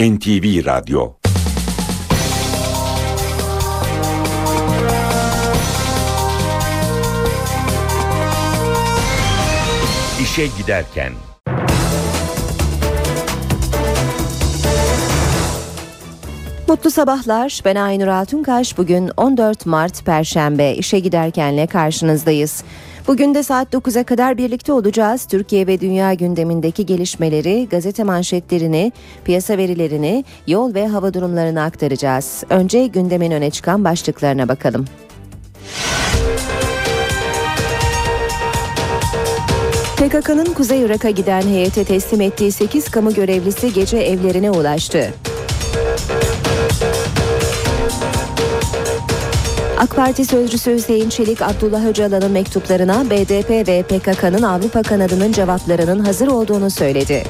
NTV Radyo İşe giderken Mutlu sabahlar. Ben Aynur Altunkaş. Bugün 14 Mart Perşembe. İşe giderkenle karşınızdayız. Bugün de saat 9'a kadar birlikte olacağız. Türkiye ve dünya gündemindeki gelişmeleri, gazete manşetlerini, piyasa verilerini, yol ve hava durumlarını aktaracağız. Önce gündemin öne çıkan başlıklarına bakalım. PKK'nın Kuzey Irak'a giden heyete teslim ettiği 8 kamu görevlisi gece evlerine ulaştı. AK Parti sözcüsü Hüseyin Çelik, Abdullah Öcalan'ın mektuplarına BDP ve PKK'nın Avrupa kanadının cevaplarının hazır olduğunu söyledi.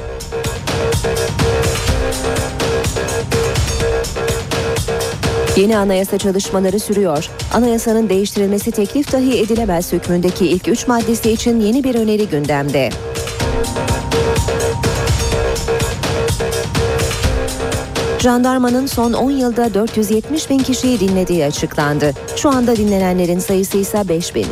Yeni anayasa çalışmaları sürüyor. Anayasanın değiştirilmesi teklif dahi edilemez hükmündeki ilk üç maddesi için yeni bir öneri gündemde. Jandarmanın son 10 yılda 470 bin kişiyi dinlediği açıklandı. Şu anda dinlenenlerin sayısı ise 5 bin.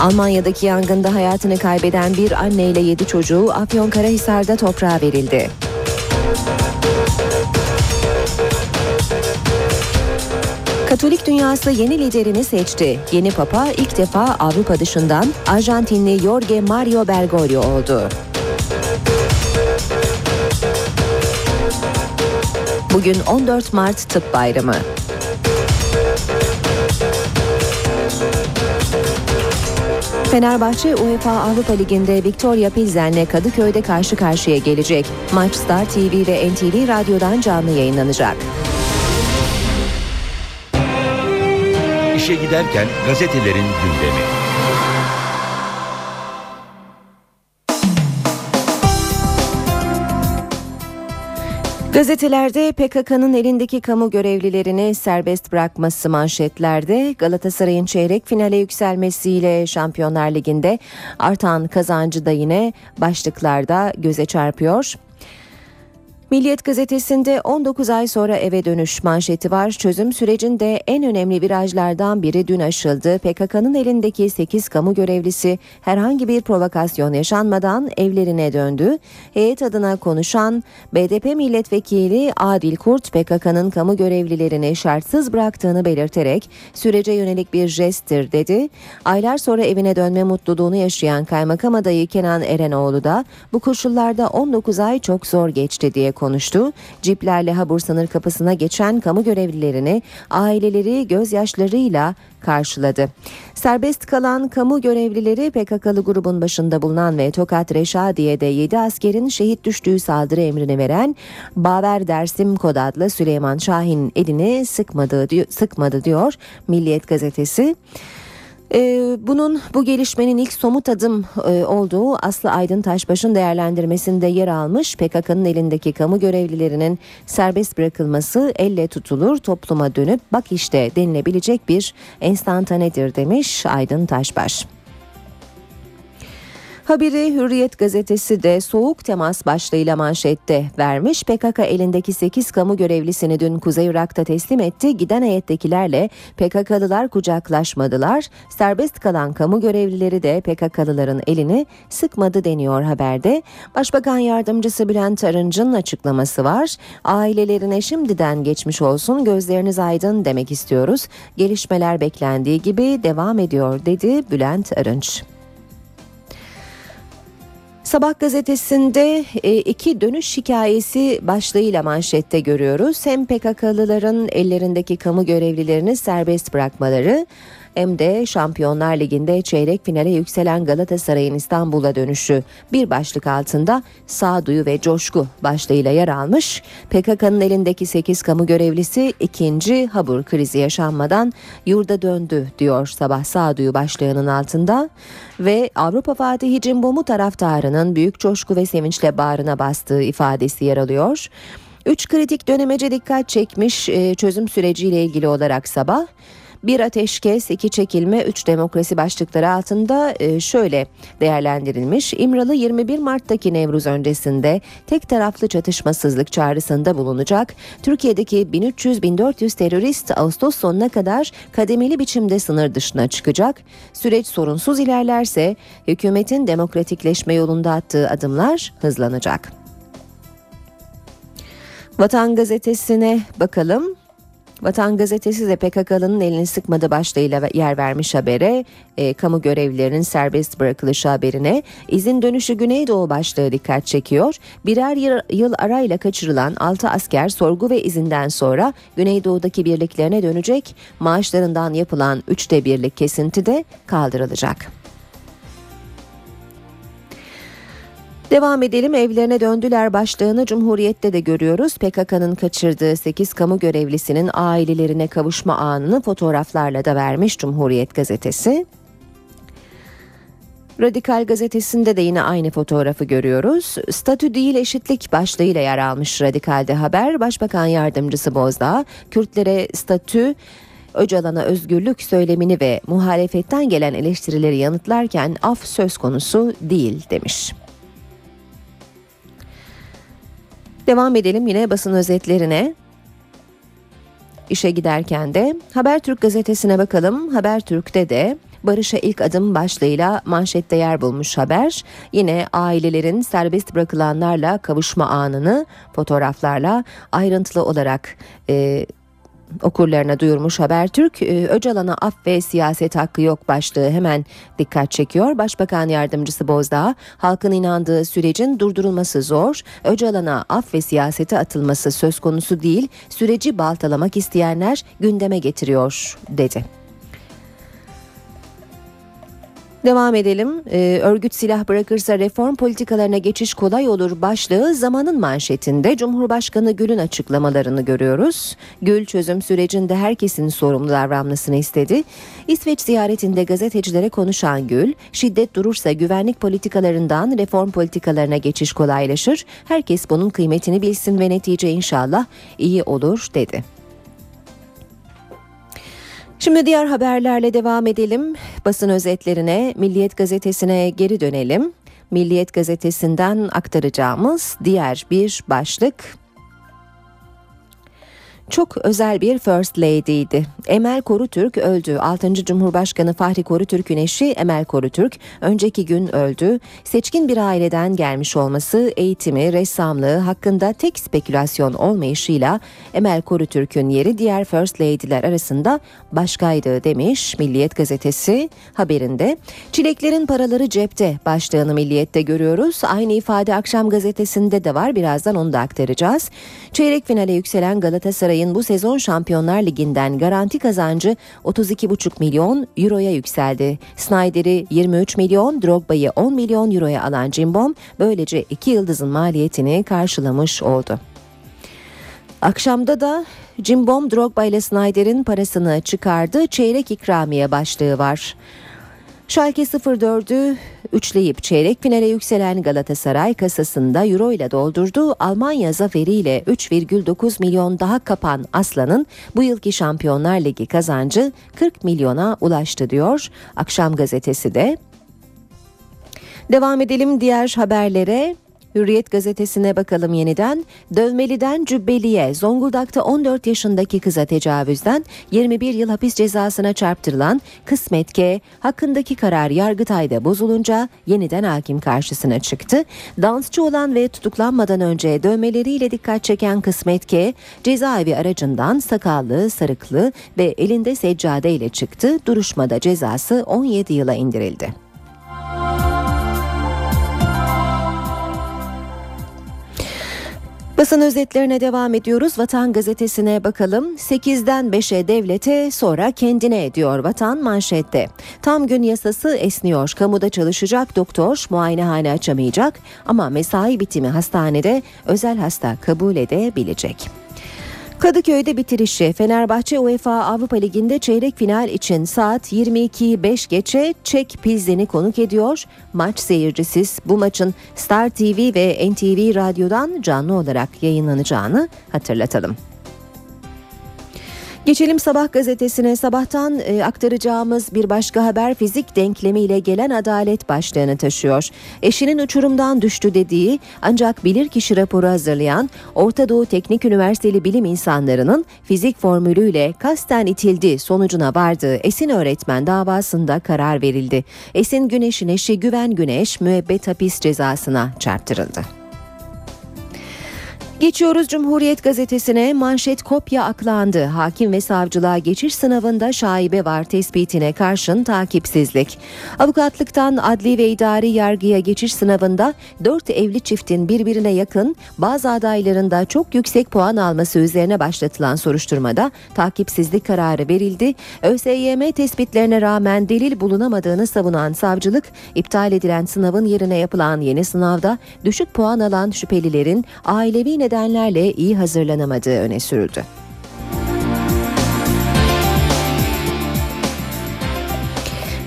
Almanya'daki yangında hayatını kaybeden bir anne ile 7 çocuğu Afyonkarahisar'da toprağa verildi. Katolik dünyası yeni liderini seçti. Yeni papa ilk defa Avrupa dışından Arjantinli Jorge Mario Bergoglio oldu. Bugün 14 Mart Tıp Bayramı. Fenerbahçe UEFA Avrupa Ligi'nde Victoria Pilsen'le Kadıköy'de karşı karşıya gelecek. Maç Star TV ve NTV Radyo'dan canlı yayınlanacak. İşe giderken gazetelerin gündemi. Gazetelerde PKK'nın elindeki kamu görevlilerini serbest bırakması manşetlerde Galatasaray'ın çeyrek finale yükselmesiyle Şampiyonlar Ligi'nde artan kazancı da yine başlıklarda göze çarpıyor. Milliyet gazetesinde 19 ay sonra eve dönüş manşeti var. Çözüm sürecinde en önemli virajlardan biri dün aşıldı. PKK'nın elindeki 8 kamu görevlisi herhangi bir provokasyon yaşanmadan evlerine döndü. Heyet adına konuşan BDP milletvekili Adil Kurt PKK'nın kamu görevlilerini şartsız bıraktığını belirterek sürece yönelik bir jesttir dedi. Aylar sonra evine dönme mutluluğunu yaşayan kaymakam adayı Kenan Erenoğlu da bu koşullarda 19 ay çok zor geçti diye konuştu. Ciplerle Habur sınır kapısına geçen kamu görevlilerini aileleri gözyaşlarıyla karşıladı. Serbest kalan kamu görevlileri PKK'lı grubun başında bulunan ve Tokat Reşadiye'de 7 askerin şehit düştüğü saldırı emrini veren Baver Dersim Kod adlı Süleyman Şahin elini sıkmadı, sıkmadı diyor Milliyet gazetesi. Ee, bunun bu gelişmenin ilk somut adım e, olduğu Aslı Aydın Taşbaş'ın değerlendirmesinde yer almış PKK'nın elindeki kamu görevlilerinin serbest bırakılması elle tutulur topluma dönüp bak işte denilebilecek bir enstantanedir demiş Aydın Taşbaş. Haberi Hürriyet gazetesi de soğuk temas başlığıyla manşette vermiş. PKK elindeki 8 kamu görevlisini dün Kuzey Irak'ta teslim etti. Giden heyettekilerle PKK'lılar kucaklaşmadılar. Serbest kalan kamu görevlileri de PKK'lıların elini sıkmadı deniyor haberde. Başbakan yardımcısı Bülent Arınç'ın açıklaması var. Ailelerine şimdiden geçmiş olsun gözleriniz aydın demek istiyoruz. Gelişmeler beklendiği gibi devam ediyor dedi Bülent Arınç. Sabah gazetesinde e, iki dönüş hikayesi başlığıyla manşette görüyoruz. Hem PKK'lıların ellerindeki kamu görevlilerini serbest bırakmaları hem de Şampiyonlar Ligi'nde çeyrek finale yükselen Galatasaray'ın İstanbul'a dönüşü bir başlık altında sağduyu ve coşku başlığıyla yer almış. PKK'nın elindeki 8 kamu görevlisi ikinci habur krizi yaşanmadan yurda döndü diyor sabah sağduyu başlığının altında ve Avrupa Fatihi Cimbomu taraftarının büyük coşku ve sevinçle bağrına bastığı ifadesi yer alıyor. Üç kritik dönemece dikkat çekmiş çözüm süreciyle ilgili olarak sabah Bir ateşkes, iki çekilme, üç demokrasi başlıkları altında e, şöyle değerlendirilmiş. İmralı 21 Mart'taki Nevruz öncesinde tek taraflı çatışmasızlık çağrısında bulunacak. Türkiye'deki 1300-1400 terörist Ağustos sonuna kadar kademeli biçimde sınır dışına çıkacak. Süreç sorunsuz ilerlerse hükümetin demokratikleşme yolunda attığı adımlar hızlanacak. Vatan gazetesine bakalım. Vatan gazetesi de PKK'nın elini sıkmadı başlığıyla yer vermiş habere, e, kamu görevlilerinin serbest bırakılışı haberine izin dönüşü Güneydoğu başlığı dikkat çekiyor. Birer yıl, arayla kaçırılan 6 asker sorgu ve izinden sonra Güneydoğu'daki birliklerine dönecek. Maaşlarından yapılan 3'te birlik kesinti de kaldırılacak. Devam edelim evlerine döndüler başlığını Cumhuriyet'te de görüyoruz. PKK'nın kaçırdığı 8 kamu görevlisinin ailelerine kavuşma anını fotoğraflarla da vermiş Cumhuriyet gazetesi. Radikal gazetesinde de yine aynı fotoğrafı görüyoruz. Statü değil eşitlik başlığıyla yer almış Radikal'de haber. Başbakan yardımcısı Bozdağ, Kürtlere statü Öcalan'a özgürlük söylemini ve muhalefetten gelen eleştirileri yanıtlarken af söz konusu değil demiş. Devam edelim yine basın özetlerine. İşe giderken de Habertürk gazetesine bakalım. Habertürk'te de Barış'a ilk adım başlığıyla manşette yer bulmuş haber. Yine ailelerin serbest bırakılanlarla kavuşma anını fotoğraflarla ayrıntılı olarak e, okurlarına duyurmuş Habertürk. Ee, Öcalan'a af ve siyaset hakkı yok başlığı hemen dikkat çekiyor. Başbakan Yardımcısı Bozdağ, halkın inandığı sürecin durdurulması zor. Öcalan'a af ve siyasete atılması söz konusu değil. Süreci baltalamak isteyenler gündeme getiriyor dedi. Devam edelim. Ee, örgüt silah bırakırsa reform politikalarına geçiş kolay olur başlığı zamanın manşetinde Cumhurbaşkanı Gül'ün açıklamalarını görüyoruz. Gül çözüm sürecinde herkesin sorumlu davranmasını istedi. İsveç ziyaretinde gazetecilere konuşan Gül, şiddet durursa güvenlik politikalarından reform politikalarına geçiş kolaylaşır. Herkes bunun kıymetini bilsin ve netice inşallah iyi olur dedi. Şimdi diğer haberlerle devam edelim. Basın özetlerine, Milliyet gazetesine geri dönelim. Milliyet gazetesinden aktaracağımız diğer bir başlık çok özel bir First Lady'ydi. Emel Korutürk öldü. 6. Cumhurbaşkanı Fahri Korutürk'ün eşi Emel Korutürk önceki gün öldü. Seçkin bir aileden gelmiş olması, eğitimi, ressamlığı hakkında tek spekülasyon olmayışıyla Emel Korutürk'ün yeri diğer First Lady'ler arasında başkaydı demiş Milliyet gazetesi haberinde. Çileklerin paraları cepte başlığını Milliyet'te görüyoruz. Aynı ifade Akşam gazetesinde de var. Birazdan onu da aktaracağız. Çeyrek finale yükselen Galatasaray Galatasaray'ın bu sezon Şampiyonlar Ligi'nden garanti kazancı 32,5 milyon euroya yükseldi. Snyder'i 23 milyon, Drogba'yı 10 milyon euroya alan Cimbom böylece iki yıldızın maliyetini karşılamış oldu. Akşamda da Cimbom Drogba ile Snyder'in parasını çıkardı. Çeyrek ikramiye başlığı var. Schalke 04'ü üçleyip çeyrek finale yükselen Galatasaray kasasında euro ile doldurduğu Almanya zaferiyle 3,9 milyon daha kapan Aslan'ın bu yılki Şampiyonlar Ligi kazancı 40 milyona ulaştı diyor. Akşam gazetesi de Devam edelim diğer haberlere. Hürriyet gazetesine bakalım yeniden. Dövmeli'den Cübbeli'ye Zonguldak'ta 14 yaşındaki kıza tecavüzden 21 yıl hapis cezasına çarptırılan Kısmet K hakkındaki karar Yargıtay'da bozulunca yeniden hakim karşısına çıktı. Dansçı olan ve tutuklanmadan önce dövmeleriyle dikkat çeken Kısmet K cezaevi aracından sakallı, sarıklı ve elinde seccade ile çıktı. Duruşmada cezası 17 yıla indirildi. Basın özetlerine devam ediyoruz. Vatan gazetesine bakalım. 8'den 5'e devlete sonra kendine diyor Vatan manşette. Tam gün yasası esniyor. Kamuda çalışacak doktor muayenehane açamayacak ama mesai bitimi hastanede özel hasta kabul edebilecek. Kadıköy'de bitirişi Fenerbahçe UEFA Avrupa Ligi'nde çeyrek final için saat 22'yi 5 geçe Çek Pilsen'i konuk ediyor. Maç seyircisiz bu maçın Star TV ve NTV Radyo'dan canlı olarak yayınlanacağını hatırlatalım. Geçelim Sabah gazetesine. Sabahtan e, aktaracağımız bir başka haber fizik denklemiyle gelen adalet başlığını taşıyor. Eşinin uçurumdan düştü dediği ancak bilirkişi raporu hazırlayan Orta Doğu Teknik Üniversiteli bilim insanlarının fizik formülüyle kasten itildi sonucuna vardığı Esin öğretmen davasında karar verildi. Esin Güneş'in eşi Güven Güneş müebbet hapis cezasına çarptırıldı. Geçiyoruz Cumhuriyet Gazetesi'ne manşet kopya aklandı. Hakim ve savcılığa geçiş sınavında şaibe var tespitine karşın takipsizlik. Avukatlıktan adli ve idari yargıya geçiş sınavında 4 evli çiftin birbirine yakın bazı adayların da çok yüksek puan alması üzerine başlatılan soruşturmada takipsizlik kararı verildi. ÖSYM tespitlerine rağmen delil bulunamadığını savunan savcılık iptal edilen sınavın yerine yapılan yeni sınavda düşük puan alan şüphelilerin ailevi nedenlerle iyi hazırlanamadığı öne sürüldü.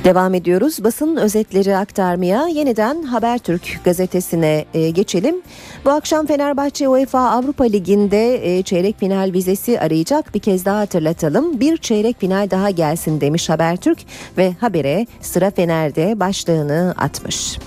Devam ediyoruz. Basın özetleri aktarmaya yeniden Habertürk gazetesine e, geçelim. Bu akşam Fenerbahçe UEFA Avrupa Ligi'nde e, çeyrek final vizesi arayacak. Bir kez daha hatırlatalım. Bir çeyrek final daha gelsin demiş Habertürk ve habere sıra Fener'de başlığını atmış.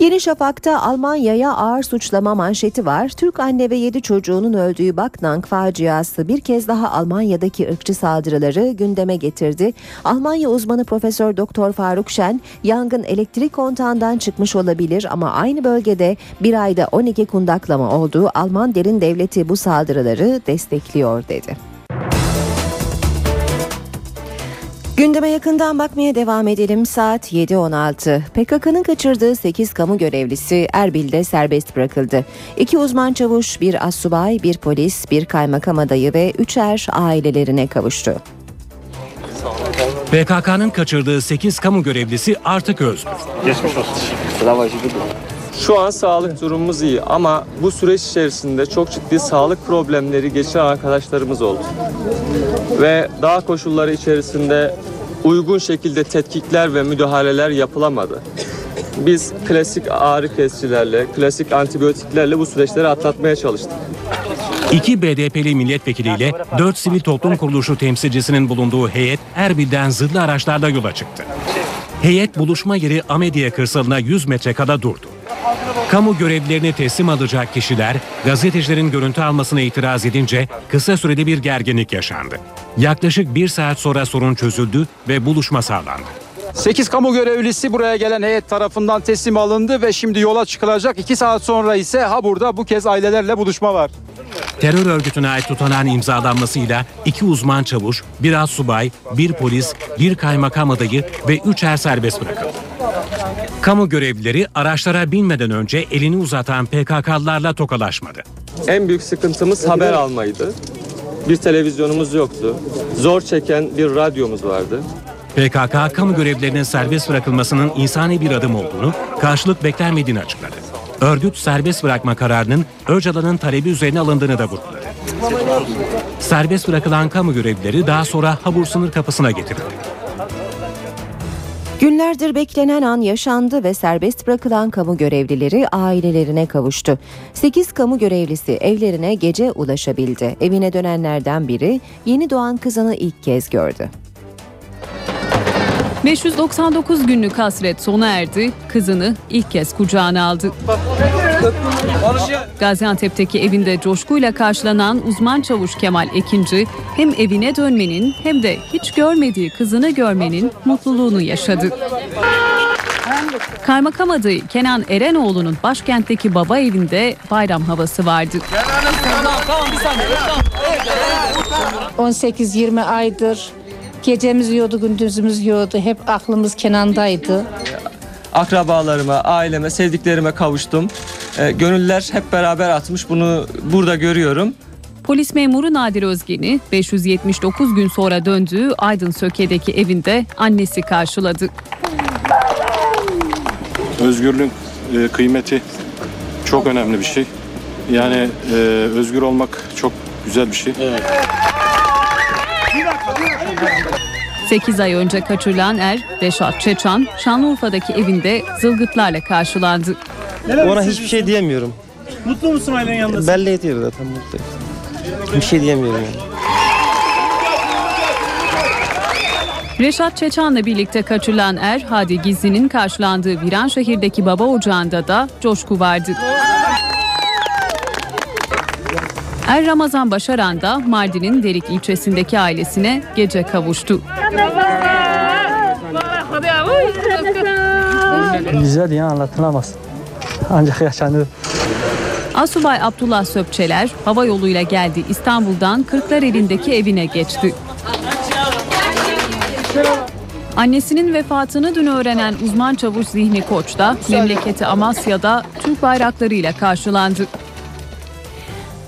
Yeni Şafak'ta Almanya'ya ağır suçlama manşeti var. Türk anne ve 7 çocuğunun öldüğü Baknang faciası bir kez daha Almanya'daki ırkçı saldırıları gündeme getirdi. Almanya uzmanı Profesör Doktor Faruk Şen, yangın elektrik kontağından çıkmış olabilir ama aynı bölgede bir ayda 12 kundaklama olduğu Alman derin devleti bu saldırıları destekliyor dedi. Gündeme yakından bakmaya devam edelim. Saat 7.16. PKK'nın kaçırdığı 8 kamu görevlisi Erbil'de serbest bırakıldı. İki uzman çavuş, bir assubay, bir polis, bir kaymakam adayı ve üçer ailelerine kavuştu. PKK'nın kaçırdığı 8 kamu görevlisi artık özgür. Şu an sağlık durumumuz iyi ama bu süreç içerisinde çok ciddi sağlık problemleri geçiren arkadaşlarımız oldu. Ve dağ koşulları içerisinde uygun şekilde tetkikler ve müdahaleler yapılamadı. Biz klasik ağrı kesicilerle, klasik antibiyotiklerle bu süreçleri atlatmaya çalıştık. İki BDP'li milletvekiliyle 4 sivil toplum kuruluşu temsilcisinin bulunduğu heyet Erbil'den zırhlı araçlarda yola çıktı. Heyet buluşma yeri Amediye kırsalına 100 metre kala durdu. Kamu görevlilerini teslim alacak kişiler gazetecilerin görüntü almasına itiraz edince kısa sürede bir gerginlik yaşandı. Yaklaşık bir saat sonra sorun çözüldü ve buluşma sağlandı. 8 kamu görevlisi buraya gelen heyet tarafından teslim alındı ve şimdi yola çıkılacak. 2 saat sonra ise ha burada bu kez ailelerle buluşma var. Terör örgütüne ait tutanan imzalanmasıyla iki uzman çavuş, bir assubay, bir polis, bir kaymakam adayı ve üç er serbest bırakıldı. Kamu görevlileri araçlara binmeden önce elini uzatan PKK'lılarla tokalaşmadı. En büyük sıkıntımız haber almaydı. Bir televizyonumuz yoktu. Zor çeken bir radyomuz vardı. PKK kamu görevlilerinin serbest bırakılmasının insani bir adım olduğunu, karşılık beklenmediğini açıkladı. Örgüt serbest bırakma kararının Öcalan'ın talebi üzerine alındığını da vurguladı. Serbest bırakılan kamu görevlileri daha sonra Habur sınır kapısına getirildi. Günlerdir beklenen an yaşandı ve serbest bırakılan kamu görevlileri ailelerine kavuştu. 8 kamu görevlisi evlerine gece ulaşabildi. Evine dönenlerden biri yeni doğan kızını ilk kez gördü. 599 günlük hasret sona erdi. Kızını ilk kez kucağına aldı. Gaziantep'teki evinde coşkuyla karşılanan uzman çavuş Kemal Ekinci hem evine dönmenin hem de hiç görmediği kızını görmenin mutluluğunu yaşadı. Kaymakam adayı Kenan Erenoğlu'nun başkentteki baba evinde bayram havası vardı. 18-20 aydır gecemiz yiyordu, gündüzümüz yiyordu. Hep aklımız Kenan'daydı. Akrabalarıma, aileme, sevdiklerime kavuştum. Ee, gönüller hep beraber atmış. Bunu burada görüyorum. Polis memuru Nadir Özgen'i 579 gün sonra döndüğü Aydın Söke'deki evinde annesi karşıladı. Özgürlüğün e, kıymeti çok önemli bir şey. Yani e, özgür olmak çok güzel bir şey. 8 ay önce kaçırılan er Reşat Çeçan Şanlıurfa'daki evinde zılgıtlarla karşılandı. Ona hiçbir şey diyemiyorum. Mutlu musun ailenin yanında? Belli ediyor zaten mutlu. Bir şey diyemiyorum yani. Reşat Çeçan'la birlikte kaçırılan er Hadi Gizli'nin karşılandığı Viranşehir'deki baba ocağında da coşku vardı. Er Ramazan Başaran da Mardin'in Derik ilçesindeki ailesine gece kavuştu. Güzel ya anlatılamaz. Ancak yaşanır. Asubay Abdullah Söpçeler hava yoluyla geldi İstanbul'dan Kırklareli'ndeki evine geçti. Annesinin vefatını dün öğrenen uzman çavuş Zihni Koç da memleketi Amasya'da Türk bayraklarıyla karşılandı.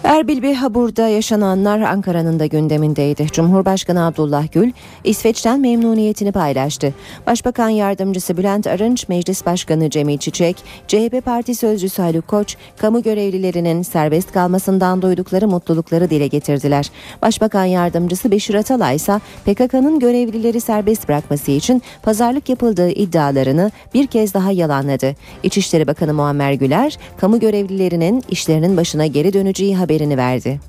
Erbil ve Habur'da yaşananlar Ankara'nın da gündemindeydi. Cumhurbaşkanı Abdullah Gül, İsveç'ten memnuniyetini paylaştı. Başbakan Yardımcısı Bülent Arınç, Meclis Başkanı Cemil Çiçek, CHP Parti Sözcüsü Haluk Koç, kamu görevlilerinin serbest kalmasından duydukları mutlulukları dile getirdiler. Başbakan Yardımcısı Beşir Atalay ise PKK'nın görevlileri serbest bırakması için pazarlık yapıldığı iddialarını bir kez daha yalanladı. İçişleri Bakanı Muammer Güler, kamu görevlilerinin işlerinin başına geri döneceği haberini verdi.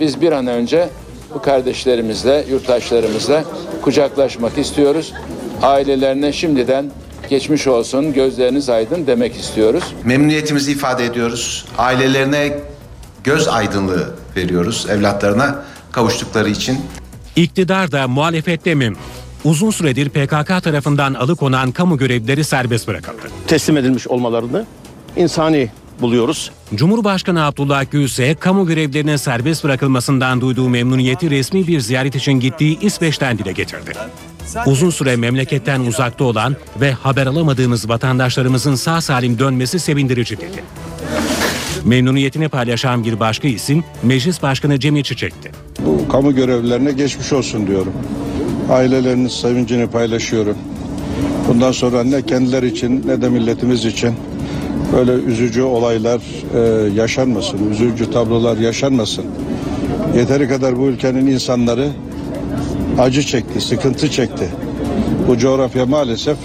Biz bir an önce bu kardeşlerimizle, yurttaşlarımızla kucaklaşmak istiyoruz. Ailelerine şimdiden geçmiş olsun, gözleriniz aydın demek istiyoruz. Memnuniyetimizi ifade ediyoruz. Ailelerine göz aydınlığı veriyoruz evlatlarına kavuştukları için. İktidar da muhalefette memnun. Uzun süredir PKK tarafından alıkonan kamu görevlileri serbest bırakıldı. teslim edilmiş olmalarını insani buluyoruz. Cumhurbaşkanı Abdullah Gül ise kamu görevlilerinin serbest bırakılmasından duyduğu memnuniyeti resmi bir ziyaret için gittiği İsveç'ten dile getirdi. Uzun süre memleketten uzakta olan ve haber alamadığımız vatandaşlarımızın sağ salim dönmesi sevindirici dedi. Memnuniyetini paylaşan bir başka isim Meclis Başkanı Cemil Çiçek'ti. Bu kamu görevlilerine geçmiş olsun diyorum. Ailelerinin sevincini paylaşıyorum. Bundan sonra ne kendileri için ne de milletimiz için böyle üzücü olaylar e, yaşanmasın, üzücü tablolar yaşanmasın. Yeteri kadar bu ülkenin insanları acı çekti, sıkıntı çekti. Bu coğrafya maalesef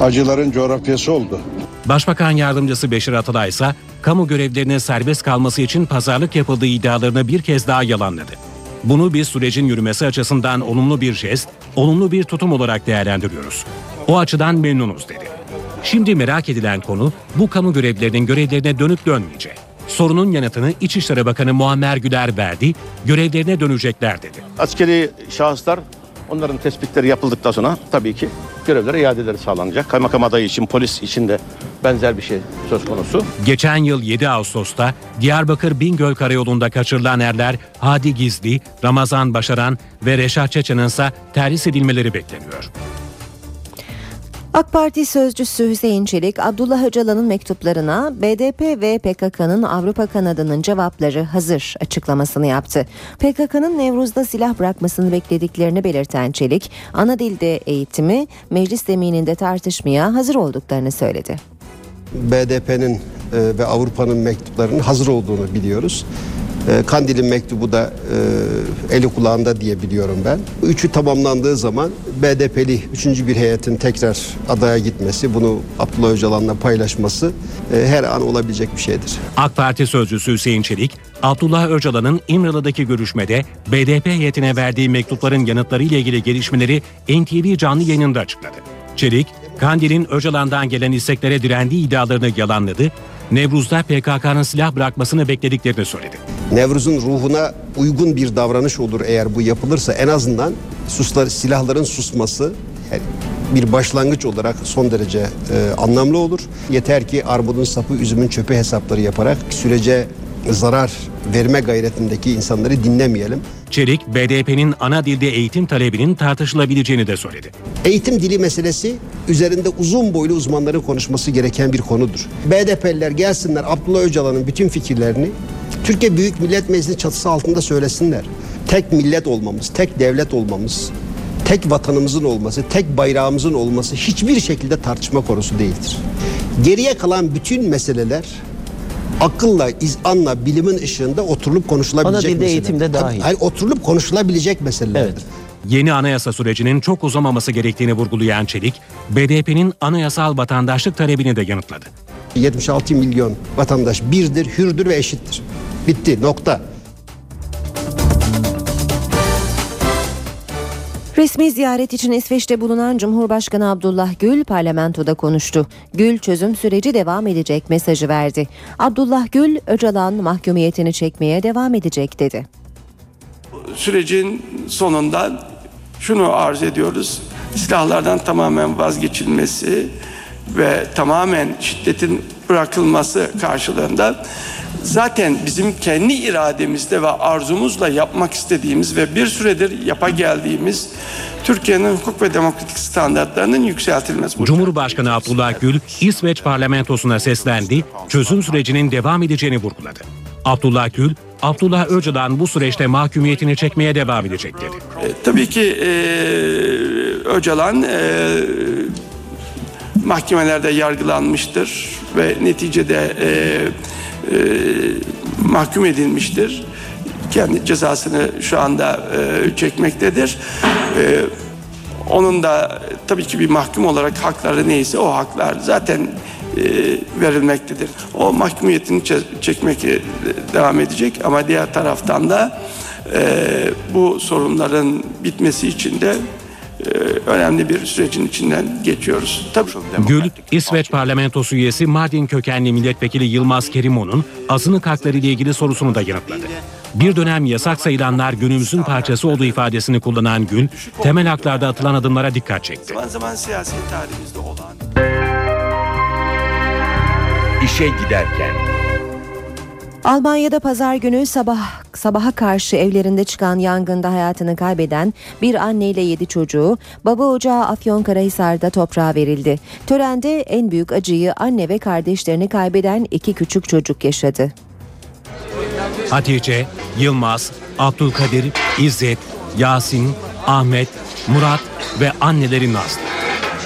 acıların coğrafyası oldu. Başbakan Yardımcısı Beşir Atalay ise kamu görevlilerinin serbest kalması için pazarlık yapıldığı iddialarını bir kez daha yalanladı. Bunu bir sürecin yürümesi açısından olumlu bir jest, olumlu bir tutum olarak değerlendiriyoruz. O açıdan memnunuz dedi. Şimdi merak edilen konu bu kamu görevlilerinin görevlerine dönüp dönmeyeceği. Sorunun yanıtını İçişleri Bakanı Muammer Güler verdi, görevlerine dönecekler dedi. Askeri şahıslar onların tespitleri yapıldıktan sonra tabii ki görevlere iadeleri sağlanacak. Kaymakam adayı için, polis için de benzer bir şey söz konusu. Geçen yıl 7 Ağustos'ta Diyarbakır Bingöl Karayolu'nda kaçırılan erler Hadi Gizli, Ramazan Başaran ve Reşat Çeçen'in ise terhis edilmeleri bekleniyor. AK Parti sözcüsü Hüseyin Çelik, Abdullah Öcalan'ın mektuplarına BDP ve PKK'nın Avrupa kanadının cevapları hazır açıklamasını yaptı. PKK'nın Nevruz'da silah bırakmasını beklediklerini belirten Çelik, ana dilde eğitimi meclis zemininde tartışmaya hazır olduklarını söyledi. BDP'nin e, ve Avrupa'nın mektuplarının hazır olduğunu biliyoruz. E, Kandil'in mektubu da e, eli kulağında diye biliyorum ben. Üçü tamamlandığı zaman BDP'li üçüncü bir heyetin tekrar adaya gitmesi, bunu Abdullah Öcalan'la paylaşması e, her an olabilecek bir şeydir. AK Parti sözcüsü Hüseyin Çelik, Abdullah Öcalan'ın İmralı'daki görüşmede BDP heyetine verdiği mektupların yanıtları ile ilgili gelişmeleri NTV canlı yayınında açıkladı. Çelik, Kandil'in Öcalan'dan gelen isteklere direndiği iddialarını yalanladı, Nevruz'da PKK'nın silah bırakmasını beklediklerini söyledi. Nevruz'un ruhuna uygun bir davranış olur eğer bu yapılırsa en azından suslar, silahların susması yani bir başlangıç olarak son derece e, anlamlı olur. Yeter ki armudun sapı üzümün çöpü hesapları yaparak sürece zarar verme gayretindeki insanları dinlemeyelim. Çelik, BDP'nin ana dilde eğitim talebinin tartışılabileceğini de söyledi. Eğitim dili meselesi üzerinde uzun boylu uzmanların konuşması gereken bir konudur. BDP'liler gelsinler Abdullah Öcalan'ın bütün fikirlerini Türkiye Büyük Millet Meclisi çatısı altında söylesinler. Tek millet olmamız, tek devlet olmamız, tek vatanımızın olması, tek bayrağımızın olması hiçbir şekilde tartışma konusu değildir. Geriye kalan bütün meseleler akılla, izanla, bilimin ışığında oturulup konuşulabilecek Ana dilde meseleler. eğitimde dahil. Hayır, oturulup konuşulabilecek meselelerdir. Yeni anayasa sürecinin çok uzamaması gerektiğini vurgulayan Çelik, BDP'nin anayasal vatandaşlık talebini de yanıtladı. 76 milyon vatandaş birdir, hürdür ve eşittir. Bitti, nokta. Resmi ziyaret için İsveç'te bulunan Cumhurbaşkanı Abdullah Gül parlamentoda konuştu. Gül çözüm süreci devam edecek mesajı verdi. Abdullah Gül Öcalan mahkumiyetini çekmeye devam edecek dedi. Sürecin sonunda şunu arz ediyoruz. Silahlardan tamamen vazgeçilmesi ve tamamen şiddetin bırakılması karşılığında zaten bizim kendi irademizde ve arzumuzla yapmak istediğimiz ve bir süredir yapa geldiğimiz Türkiye'nin hukuk ve demokratik standartlarının yükseltilmesi. Cumhurbaşkanı Abdullah Gül İsveç parlamentosuna seslendi, çözüm sürecinin devam edeceğini vurguladı. Abdullah Gül, Abdullah Öcalan bu süreçte mahkumiyetini çekmeye devam edecek dedi. E, tabii ki e, Öcalan e, mahkemelerde yargılanmıştır ve neticede e, e, mahkum edilmiştir. Kendi cezasını şu anda e, çekmektedir. E, onun da tabii ki bir mahkum olarak hakları neyse o haklar zaten e, verilmektedir. O mahkumiyetini çe- çekmeye devam edecek ama diğer taraftan da e, bu sorunların bitmesi için de e, önemli bir sürecin içinden geçiyoruz. Tabii Gül, İsveç parlamentosu üyesi Mardin kökenli milletvekili Yılmaz Kerimoğlu'nun azınlık hakları ile ilgili sorusunu da yanıtladı. Bir dönem yasak sayılanlar günümüzün parçası olduğu ifadesini kullanan Gül, temel haklarda atılan adımlara dikkat çekti. zaman zaman siyasi tarihimizde olan İşe giderken Almanya'da pazar günü sabah sabaha karşı evlerinde çıkan yangında hayatını kaybeden bir anneyle yedi çocuğu baba ocağı Afyonkarahisar'da toprağa verildi. Törende en büyük acıyı anne ve kardeşlerini kaybeden iki küçük çocuk yaşadı. Hatice, Yılmaz, Abdülkadir, İzzet, Yasin, Ahmet, Murat ve anneleri Nazlı.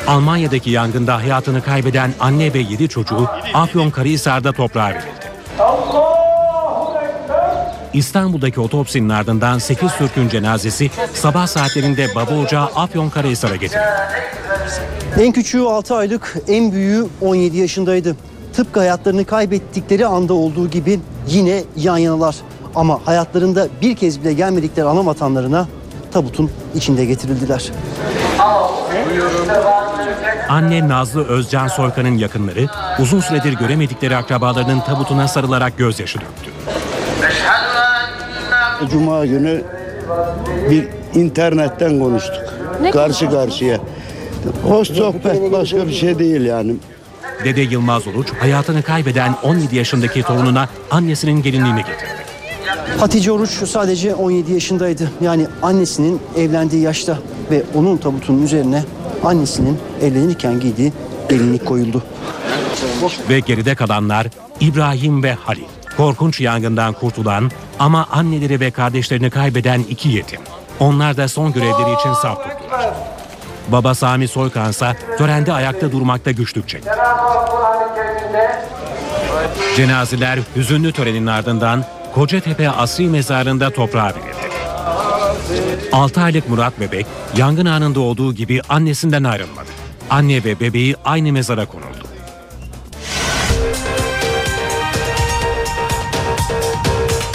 Almanya'daki yangında hayatını kaybeden anne ve yedi çocuğu Afyonkarahisar'da toprağa verildi. İstanbul'daki otopsinin ardından 8 Türk'ün cenazesi sabah saatlerinde baba ocağı Afyonkarahisar'a getirildi. En küçüğü 6 aylık, en büyüğü 17 yaşındaydı. Tıpkı hayatlarını kaybettikleri anda olduğu gibi yine yan yanalar. Ama hayatlarında bir kez bile gelmedikleri ana vatanlarına tabutun içinde getirildiler. Anne Nazlı Özcan Soykan'ın yakınları uzun süredir göremedikleri akrabalarının tabutuna sarılarak gözyaşı döktü. Cuma günü bir internetten konuştuk. Ne karşı karşıya. Hoş sohbet başka bir şey değil yani. Dede Yılmaz Oruç hayatını kaybeden 17 yaşındaki torununa annesinin gelinliğini getirdi. Hatice Oruç sadece 17 yaşındaydı. Yani annesinin evlendiği yaşta ve onun tabutunun üzerine annesinin evlenirken giydiği gelinlik koyuldu. Ve geride kalanlar İbrahim ve Halil. Korkunç yangından kurtulan ama anneleri ve kardeşlerini kaybeden iki yetim. Onlar da son görevleri için saf tuttular. Baba Sami Soykan ise törende ayakta durmakta güçlük çekti. Cenazeler hüzünlü törenin ardından Kocatepe Asri Mezarı'nda toprağa verildi. 6 aylık Murat bebek yangın anında olduğu gibi annesinden ayrılmadı. Anne ve bebeği aynı mezara konuldu.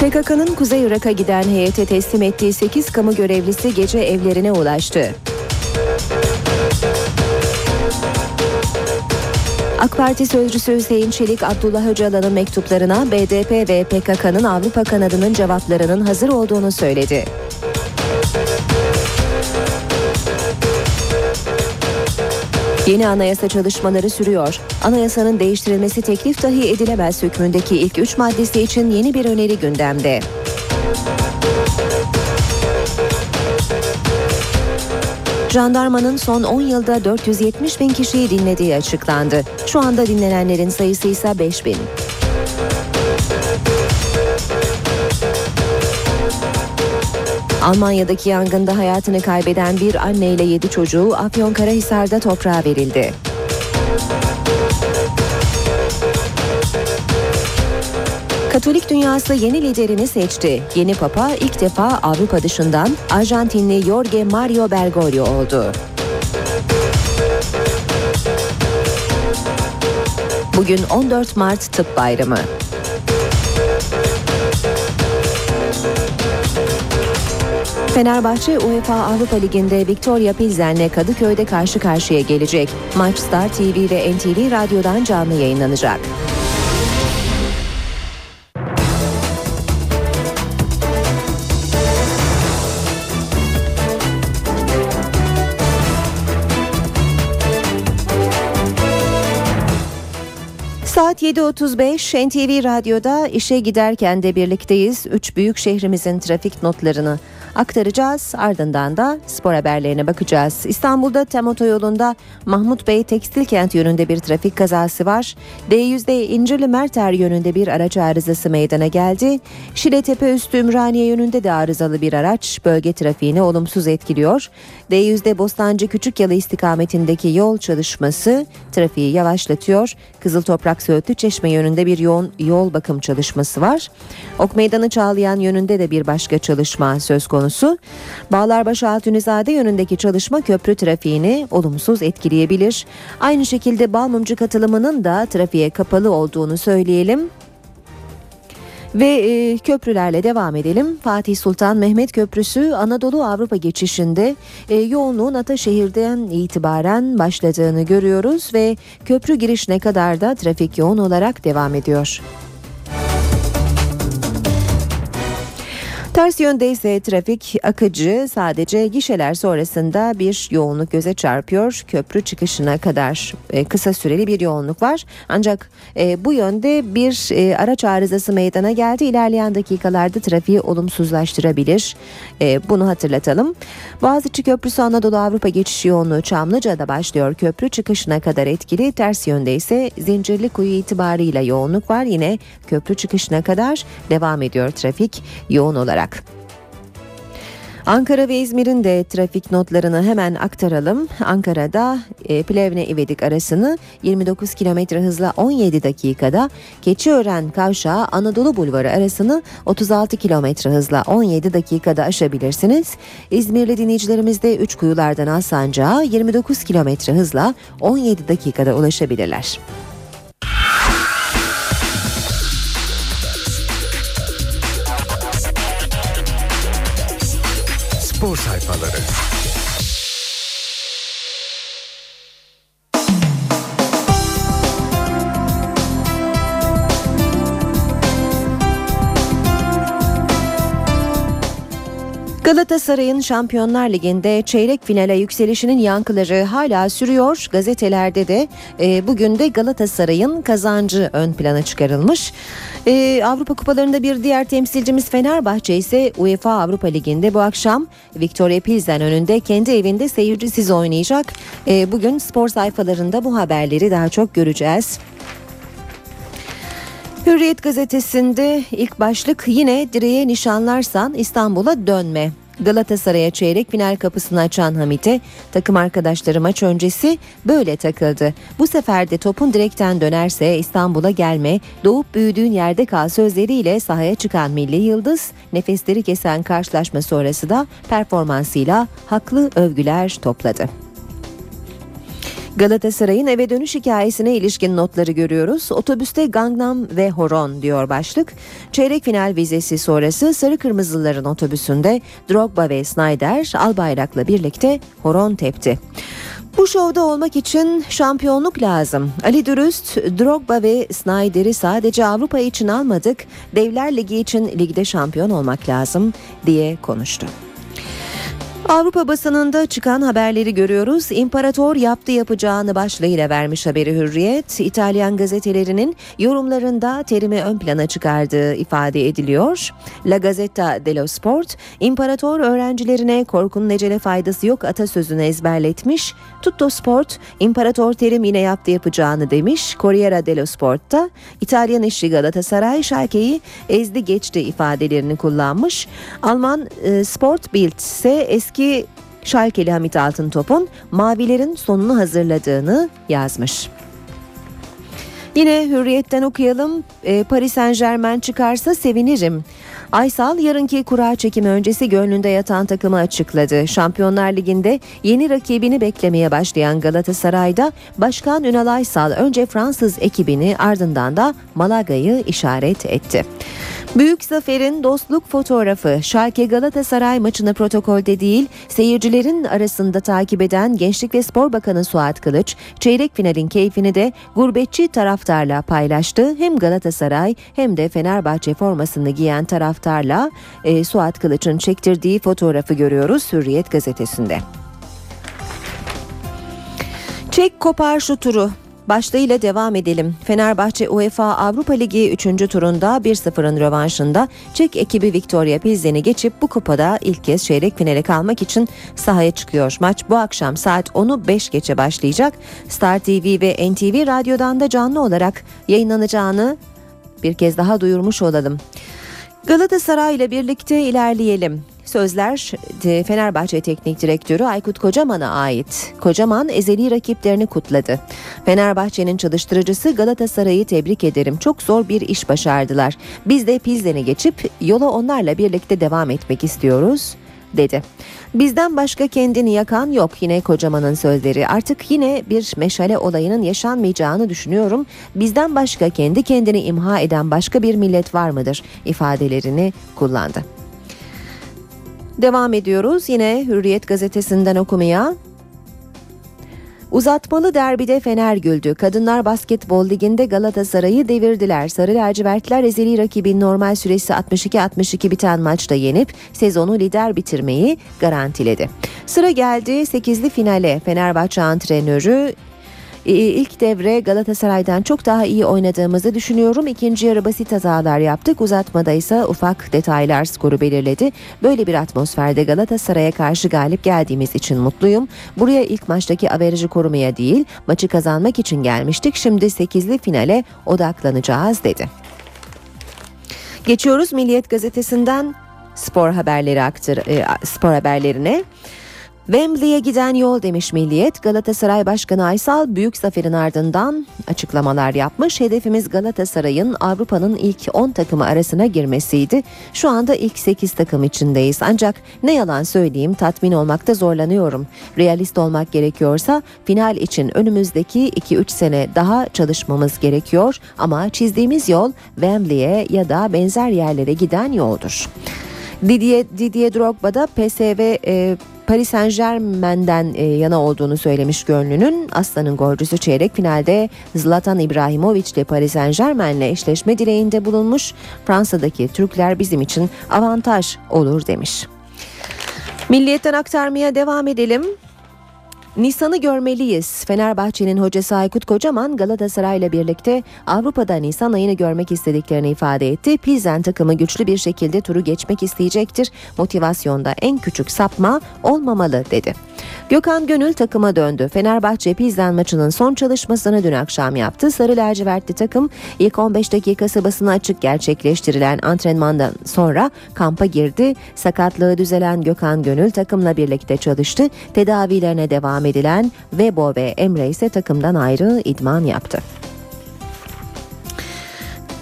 PKK'nın Kuzey Irak'a giden heyete teslim ettiği 8 kamu görevlisi gece evlerine ulaştı. AK Parti sözcüsü Hüseyin Çelik, Abdullah Öcalan'ın mektuplarına BDP ve PKK'nın Avrupa kanadının cevaplarının hazır olduğunu söyledi. Yeni anayasa çalışmaları sürüyor. Anayasanın değiştirilmesi teklif dahi edilemez hükmündeki ilk üç maddesi için yeni bir öneri gündemde. Jandarmanın son 10 yılda 470 bin kişiyi dinlediği açıklandı. Şu anda dinlenenlerin sayısı ise 5 bin. Almanya'daki yangında hayatını kaybeden bir anne ile 7 çocuğu Afyonkarahisar'da toprağa verildi. Katolik dünyası yeni liderini seçti. Yeni papa ilk defa Avrupa dışından Arjantinli Jorge Mario Bergoglio oldu. Bugün 14 Mart Tıp Bayramı. Fenerbahçe UEFA Avrupa Ligi'nde Victoria Pilsen'le Kadıköy'de karşı karşıya gelecek. Maç Star TV ve NTV Radyo'dan canlı yayınlanacak. Saat 7.35 NTV Radyo'da işe giderken de birlikteyiz. Üç büyük şehrimizin trafik notlarını aktaracağız. Ardından da spor haberlerine bakacağız. İstanbul'da tem otoyolunda Mahmut Bey Tekstil Kent yönünde bir trafik kazası var. D100'de İncirli Merter yönünde bir araç arızası meydana geldi. Şiletepe üstü Ümraniye yönünde de arızalı bir araç bölge trafiğini olumsuz etkiliyor. D100'de Bostancı Küçükyalı istikametindeki yol çalışması trafiği yavaşlatıyor. Kızıl Toprak Söğütlü Çeşme yönünde bir yoğun yol bakım çalışması var. Ok Meydanı Çağlayan yönünde de bir başka çalışma söz konusu. Bağlarbaşı Altunizade yönündeki çalışma köprü trafiğini olumsuz etkileyebilir. Aynı şekilde Balmumcu katılımının da trafiğe kapalı olduğunu söyleyelim. Ve e, köprülerle devam edelim. Fatih Sultan Mehmet Köprüsü Anadolu Avrupa geçişinde e, yoğunluğun Ataşehir'den itibaren başladığını görüyoruz ve köprü girişine kadar da trafik yoğun olarak devam ediyor. Ters yönde ise trafik akıcı sadece gişeler sonrasında bir yoğunluk göze çarpıyor. Köprü çıkışına kadar e, kısa süreli bir yoğunluk var. Ancak e, bu yönde bir e, araç arızası meydana geldi. İlerleyen dakikalarda trafiği olumsuzlaştırabilir. Bunu hatırlatalım. Boğaziçi Köprüsü Anadolu Avrupa geçiş yoğunluğu Çamlıca'da başlıyor. Köprü çıkışına kadar etkili. Ters yönde ise Zincirlikuyu itibarıyla yoğunluk var. Yine köprü çıkışına kadar devam ediyor trafik yoğun olarak. Ankara ve İzmir'in de trafik notlarını hemen aktaralım. Ankara'da e, Plevne İvedik arasını 29 km hızla 17 dakikada, Keçiören Kavşağı Anadolu Bulvarı arasını 36 km hızla 17 dakikada aşabilirsiniz. İzmirli dinleyicilerimiz de üç kuyulardan Alsancak'a 29 km hızla 17 dakikada ulaşabilirler. Spor sayfaları. Galatasaray'ın Şampiyonlar Ligi'nde çeyrek finale yükselişinin yankıları hala sürüyor. Gazetelerde de e, bugün de Galatasaray'ın kazancı ön plana çıkarılmış. E, Avrupa Kupalarında bir diğer temsilcimiz Fenerbahçe ise UEFA Avrupa Ligi'nde bu akşam Victoria Pilsen önünde kendi evinde seyircisiz oynayacak. E, bugün spor sayfalarında bu haberleri daha çok göreceğiz. Hürriyet gazetesinde ilk başlık yine direğe nişanlarsan İstanbul'a dönme. Galatasaray'a çeyrek final kapısını açan Hamit'e takım arkadaşları maç öncesi böyle takıldı. Bu sefer de topun direkten dönerse İstanbul'a gelme, doğup büyüdüğün yerde kal sözleriyle sahaya çıkan Milli Yıldız nefesleri kesen karşılaşma sonrası da performansıyla haklı övgüler topladı. Galatasaray'ın eve dönüş hikayesine ilişkin notları görüyoruz. Otobüste Gangnam ve Horon diyor başlık. Çeyrek final vizesi sonrası Sarı Kırmızıların otobüsünde Drogba ve Snyder Albayrak'la birlikte horon tepti. Bu şovda olmak için şampiyonluk lazım. Ali Dürüst, Drogba ve Snyder'i sadece Avrupa için almadık, Devler Ligi için ligde şampiyon olmak lazım diye konuştu. Avrupa basınında çıkan haberleri görüyoruz. İmparator yaptı yapacağını başlığıyla vermiş haberi Hürriyet. İtalyan gazetelerinin yorumlarında terimi ön plana çıkardığı ifade ediliyor. La Gazzetta dello Sport, İmparator öğrencilerine korkunun ecele faydası yok atasözünü ezberletmiş. Tutto Sport, İmparator terim yine yaptı yapacağını demiş. Corriere dello Sport'ta İtalyan işçi Galatasaray Schalke'yi ezdi geçti ifadelerini kullanmış. Alman e, Sport Bild ise eski eski Schalke'li Hamit Altıntop'un mavilerin sonunu hazırladığını yazmış. Yine Hürriyet'ten okuyalım. E, Paris Saint Germain çıkarsa sevinirim. Aysal yarınki kura çekimi öncesi gönlünde yatan takımı açıkladı. Şampiyonlar Ligi'nde yeni rakibini beklemeye başlayan Galatasaray'da Başkan Ünal Aysal önce Fransız ekibini ardından da Malaga'yı işaret etti. Büyük zaferin dostluk fotoğrafı Schalke Galatasaray maçını protokolde değil seyircilerin arasında takip eden Gençlik ve Spor Bakanı Suat Kılıç çeyrek finalin keyfini de gurbetçi taraftarla paylaştı. Hem Galatasaray hem de Fenerbahçe formasını giyen taraftarla e, Suat Kılıç'ın çektirdiği fotoğrafı görüyoruz Hürriyet gazetesinde. Çek kopar şu turu. Başlığıyla devam edelim. Fenerbahçe UEFA Avrupa Ligi 3. turunda 1-0'ın rövanşında Çek ekibi Victoria Pilsen'i geçip bu kupada ilk kez çeyrek finale kalmak için sahaya çıkıyor. Maç bu akşam saat 10'u 5 geçe başlayacak. Star TV ve NTV Radyo'dan da canlı olarak yayınlanacağını bir kez daha duyurmuş olalım. Galatasaray ile birlikte ilerleyelim. Sözler Fenerbahçe Teknik Direktörü Aykut Kocaman'a ait. Kocaman ezeli rakiplerini kutladı. Fenerbahçe'nin çalıştırıcısı Galatasaray'ı tebrik ederim. Çok zor bir iş başardılar. Biz de Pilsen'i geçip yola onlarla birlikte devam etmek istiyoruz dedi. Bizden başka kendini yakan yok yine kocamanın sözleri. Artık yine bir meşale olayının yaşanmayacağını düşünüyorum. Bizden başka kendi kendini imha eden başka bir millet var mıdır ifadelerini kullandı. Devam ediyoruz yine Hürriyet gazetesinden okumaya. Uzatmalı derbide Fener güldü. Kadınlar Basketbol Ligi'nde Galatasaray'ı devirdiler. Sarı lacivertler ezeli rakibin normal süresi 62-62 biten maçta yenip sezonu lider bitirmeyi garantiledi. Sıra geldi 8'li finale. Fenerbahçe antrenörü İlk devre Galatasaray'dan çok daha iyi oynadığımızı düşünüyorum. İkinci yarı basit hatalar yaptık. Uzatmada ise ufak detaylar skoru belirledi. Böyle bir atmosferde Galatasaray'a karşı galip geldiğimiz için mutluyum. Buraya ilk maçtaki averajı korumaya değil, maçı kazanmak için gelmiştik. Şimdi 8'li finale odaklanacağız dedi. Geçiyoruz Milliyet gazetesinden spor haberleri aktır e, spor haberlerine. Wembley'e giden yol demiş Milliyet. Galatasaray Başkanı Aysal büyük zaferin ardından açıklamalar yapmış. Hedefimiz Galatasaray'ın Avrupa'nın ilk 10 takımı arasına girmesiydi. Şu anda ilk 8 takım içindeyiz. Ancak ne yalan söyleyeyim tatmin olmakta zorlanıyorum. Realist olmak gerekiyorsa final için önümüzdeki 2-3 sene daha çalışmamız gerekiyor. Ama çizdiğimiz yol Wembley'e ya da benzer yerlere giden yoldur. Didier, Didier Drogba da PSV e, Paris Saint Germain'den e, yana olduğunu söylemiş gönlünün. Aslan'ın golcüsü çeyrek finalde Zlatan İbrahimovic ile Paris Saint Germain'le eşleşme dileğinde bulunmuş. Fransa'daki Türkler bizim için avantaj olur demiş. Milliyetten aktarmaya devam edelim. Nisan'ı görmeliyiz. Fenerbahçe'nin hocası Aykut Kocaman Galatasaray ile birlikte Avrupa'da Nisan ayını görmek istediklerini ifade etti. Pilsen takımı güçlü bir şekilde turu geçmek isteyecektir. Motivasyonda en küçük sapma olmamalı dedi. Gökhan Gönül takıma döndü. Fenerbahçe Pilsen maçının son çalışmasını dün akşam yaptı. Sarı lacivertli takım ilk 15 dakikası basına açık gerçekleştirilen antrenmandan sonra kampa girdi. Sakatlığı düzelen Gökhan Gönül takımla birlikte çalıştı. Tedavilerine devam edilen Vebo ve Emre ise takımdan ayrı idman yaptı.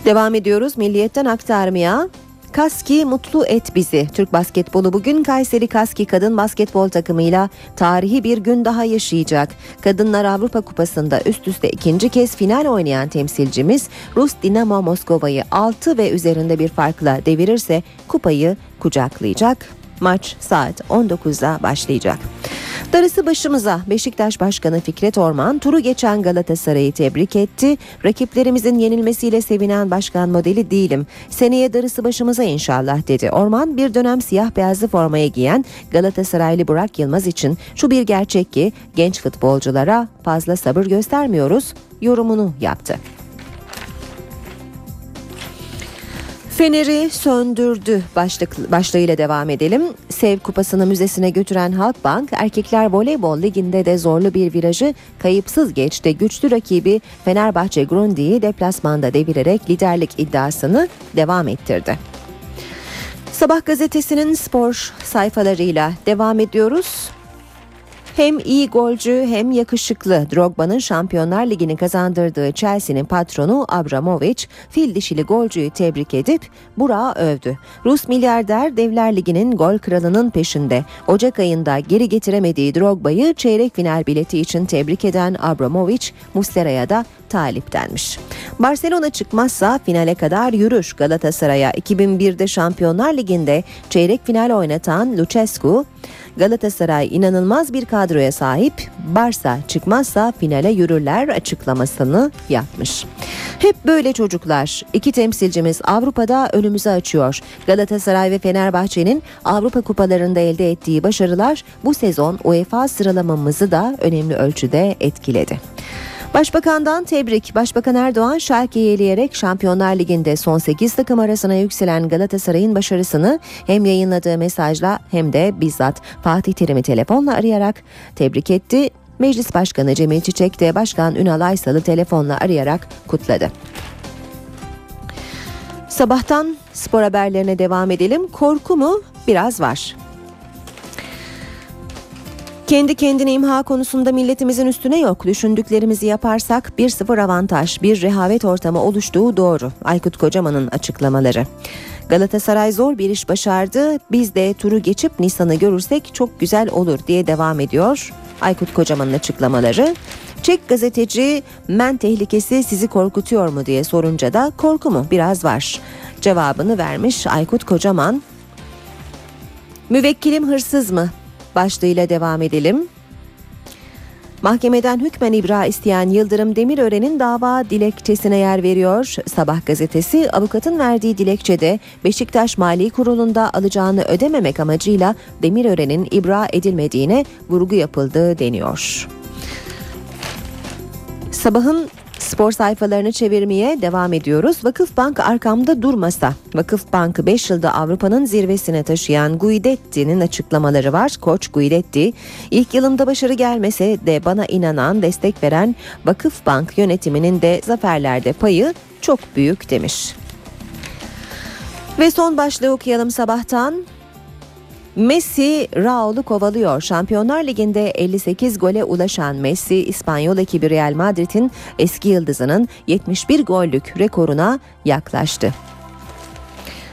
Devam ediyoruz milliyetten aktarmaya. Kaski mutlu et bizi. Türk basketbolu bugün Kayseri Kaski kadın basketbol takımıyla tarihi bir gün daha yaşayacak. Kadınlar Avrupa Kupası'nda üst üste ikinci kez final oynayan temsilcimiz Rus Dinamo Moskova'yı 6 ve üzerinde bir farkla devirirse kupayı kucaklayacak. Maç saat 19'da başlayacak. Darısı başımıza Beşiktaş Başkanı Fikret Orman turu geçen Galatasaray'ı tebrik etti. Rakiplerimizin yenilmesiyle sevinen başkan modeli değilim. Seneye darısı başımıza inşallah dedi. Orman bir dönem siyah beyazlı formaya giyen Galatasaraylı Burak Yılmaz için şu bir gerçek ki genç futbolculara fazla sabır göstermiyoruz yorumunu yaptı. Feneri söndürdü başlık, başlığıyla devam edelim. Sev Kupası'nı müzesine götüren Halkbank Erkekler Voleybol Ligi'nde de zorlu bir virajı kayıpsız geçti. Güçlü rakibi Fenerbahçe Grundi'yi deplasmanda devirerek liderlik iddiasını devam ettirdi. Sabah gazetesinin spor sayfalarıyla devam ediyoruz. Hem iyi golcü hem yakışıklı Drogba'nın Şampiyonlar Ligi'ni kazandırdığı Chelsea'nin patronu Abramovich fil dişili golcüyü tebrik edip Burak'ı övdü. Rus milyarder Devler Ligi'nin gol kralının peşinde. Ocak ayında geri getiremediği Drogba'yı çeyrek final bileti için tebrik eden Abramovich Muslera'ya da talip denmiş. Barcelona çıkmazsa finale kadar yürür Galatasaray'a 2001'de Şampiyonlar Ligi'nde çeyrek final oynatan Lucescu Galatasaray inanılmaz bir kadroya sahip. Barça çıkmazsa finale yürürler açıklamasını yapmış. Hep böyle çocuklar. İki temsilcimiz Avrupa'da önümüzü açıyor. Galatasaray ve Fenerbahçe'nin Avrupa kupalarında elde ettiği başarılar bu sezon UEFA sıralamamızı da önemli ölçüde etkiledi. Başbakandan tebrik. Başbakan Erdoğan Schalke'yi eleyerek Şampiyonlar Ligi'nde son 8 takım arasına yükselen Galatasaray'ın başarısını hem yayınladığı mesajla hem de bizzat Fatih Terim'i telefonla arayarak tebrik etti. Meclis Başkanı Cemil Çiçek de Başkan Ünal Aysal'ı telefonla arayarak kutladı. Sabahtan spor haberlerine devam edelim. Korku mu? Biraz var. Kendi kendine imha konusunda milletimizin üstüne yok. Düşündüklerimizi yaparsak 1-0 avantaj, bir rehavet ortamı oluştuğu doğru. Aykut Kocaman'ın açıklamaları. Galatasaray zor bir iş başardı. Biz de turu geçip Nisan'ı görürsek çok güzel olur diye devam ediyor. Aykut Kocaman'ın açıklamaları. Çek gazeteci men tehlikesi sizi korkutuyor mu diye sorunca da korku mu biraz var. Cevabını vermiş Aykut Kocaman. Müvekkilim hırsız mı? Başlığıyla devam edelim. Mahkemeden hükmen ibra isteyen Yıldırım Demirören'in dava dilekçesine yer veriyor. Sabah gazetesi avukatın verdiği dilekçede Beşiktaş Mali Kurulu'nda alacağını ödememek amacıyla Demirören'in ibra edilmediğine vurgu yapıldığı deniyor. Sabahın Spor sayfalarını çevirmeye devam ediyoruz. Vakıfbank arkamda durmasa. Vakıfbank'ı 5 yılda Avrupa'nın zirvesine taşıyan Guidetti'nin açıklamaları var. Koç Guidetti, ilk yılımda başarı gelmese de bana inanan, destek veren Vakıfbank yönetiminin de zaferlerde payı çok büyük demiş. Ve son başlığı okuyalım sabahtan. Messi Raul'u kovalıyor. Şampiyonlar Ligi'nde 58 gole ulaşan Messi, İspanyol ekibi Real Madrid'in eski yıldızının 71 gollük rekoruna yaklaştı.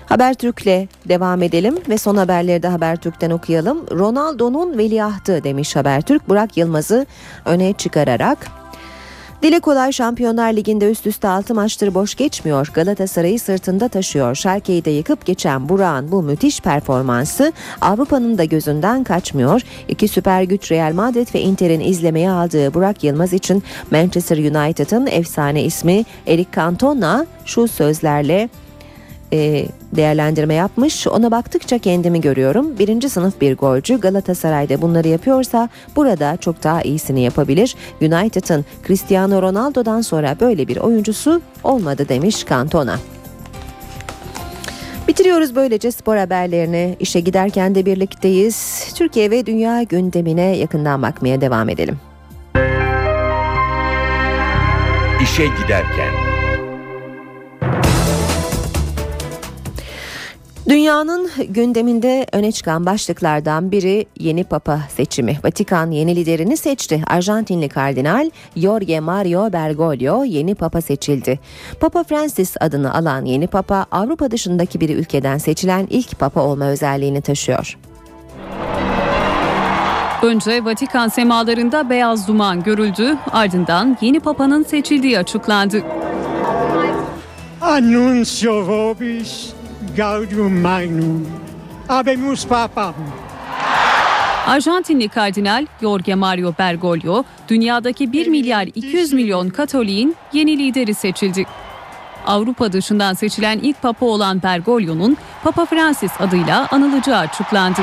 Habertürk'le devam edelim ve son haberleri de Habertürk'ten okuyalım. Ronaldo'nun veliahtı demiş Habertürk. Burak Yılmaz'ı öne çıkararak Dile kolay Şampiyonlar Ligi'nde üst üste 6 maçtır boş geçmiyor. Galatasaray'ı sırtında taşıyor. Schalke'yi de yıkıp geçen Burak'ın bu müthiş performansı Avrupa'nın da gözünden kaçmıyor. İki süper güç Real Madrid ve Inter'in izlemeye aldığı Burak Yılmaz için Manchester United'ın efsane ismi Eric Cantona şu sözlerle e, değerlendirme yapmış. Ona baktıkça kendimi görüyorum. Birinci sınıf bir golcü Galatasaray'da bunları yapıyorsa burada çok daha iyisini yapabilir. United'ın Cristiano Ronaldo'dan sonra böyle bir oyuncusu olmadı demiş Cantona. Bitiriyoruz böylece spor haberlerini. İşe giderken de birlikteyiz. Türkiye ve dünya gündemine yakından bakmaya devam edelim. İşe giderken Dünyanın gündeminde öne çıkan başlıklardan biri yeni papa seçimi. Vatikan yeni liderini seçti. Arjantinli kardinal Jorge Mario Bergoglio yeni papa seçildi. Papa Francis adını alan yeni papa Avrupa dışındaki bir ülkeden seçilen ilk papa olma özelliğini taşıyor. Önce Vatikan semalarında beyaz duman görüldü, ardından yeni papanın seçildiği açıklandı. Annuncio vobis Gaudium Magnum. Habemus Papam. Arjantinli kardinal Jorge Mario Bergoglio, dünyadaki 1 milyar 200 milyon Katolik'in yeni lideri seçildi. Avrupa dışından seçilen ilk papa olan Bergoglio'nun Papa Francis adıyla anılacağı açıklandı.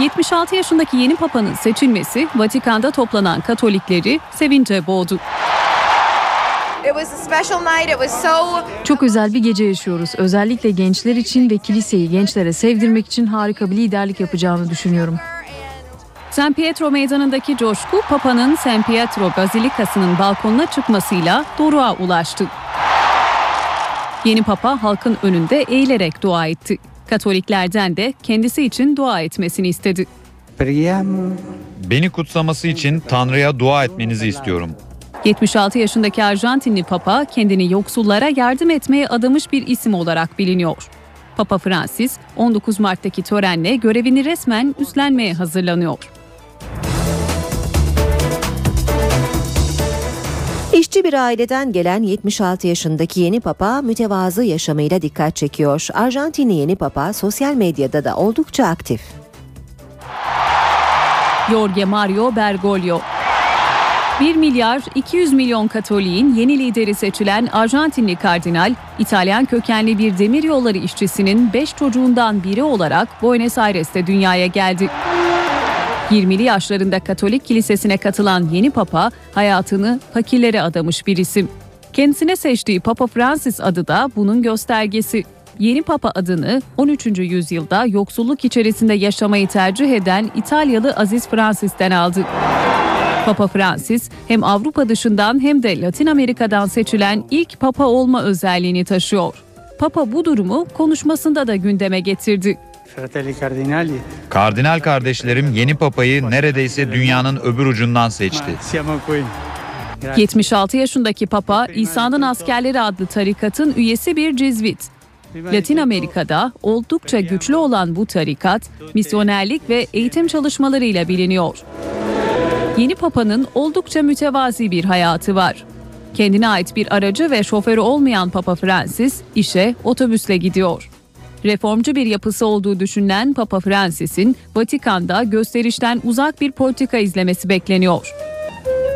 76 yaşındaki yeni papanın seçilmesi Vatikan'da toplanan Katolikleri sevince boğdu. Çok özel bir gece yaşıyoruz. Özellikle gençler için ve kiliseyi gençlere sevdirmek için harika bir liderlik yapacağını düşünüyorum. San Pietro meydanındaki coşku Papa'nın San Pietro Bazilikası'nın balkonuna çıkmasıyla doruğa ulaştı. Yeni Papa halkın önünde eğilerek dua etti. Katoliklerden de kendisi için dua etmesini istedi. Beni kutsaması için Tanrı'ya dua etmenizi istiyorum. 76 yaşındaki Arjantinli Papa kendini yoksullara yardım etmeye adamış bir isim olarak biliniyor. Papa Francis 19 Mart'taki törenle görevini resmen üstlenmeye hazırlanıyor. İşçi bir aileden gelen 76 yaşındaki yeni papa mütevazı yaşamıyla dikkat çekiyor. Arjantinli yeni papa sosyal medyada da oldukça aktif. Jorge Mario Bergoglio 1 milyar 200 milyon Katolik'in yeni lideri seçilen Arjantinli kardinal, İtalyan kökenli bir demiryolları işçisinin 5 çocuğundan biri olarak Buenos Aires'te dünyaya geldi. 20'li yaşlarında Katolik kilisesine katılan yeni papa hayatını fakirlere adamış bir isim. Kendisine seçtiği Papa Francis adı da bunun göstergesi. Yeni papa adını 13. yüzyılda yoksulluk içerisinde yaşamayı tercih eden İtalyalı Aziz Francis'ten aldı. Papa Francis hem Avrupa dışından hem de Latin Amerika'dan seçilen ilk papa olma özelliğini taşıyor. Papa bu durumu konuşmasında da gündeme getirdi. Kardinal kardeşlerim yeni papayı neredeyse dünyanın öbür ucundan seçti. 76 yaşındaki Papa, İsa'nın Askerleri adlı tarikatın üyesi bir cizvit. Latin Amerika'da oldukça güçlü olan bu tarikat, misyonerlik ve eğitim çalışmalarıyla biliniyor. Yeni Papa'nın oldukça mütevazi bir hayatı var. Kendine ait bir aracı ve şoförü olmayan Papa Francis işe otobüsle gidiyor. Reformcu bir yapısı olduğu düşünülen Papa Francis'in Vatikan'da gösterişten uzak bir politika izlemesi bekleniyor.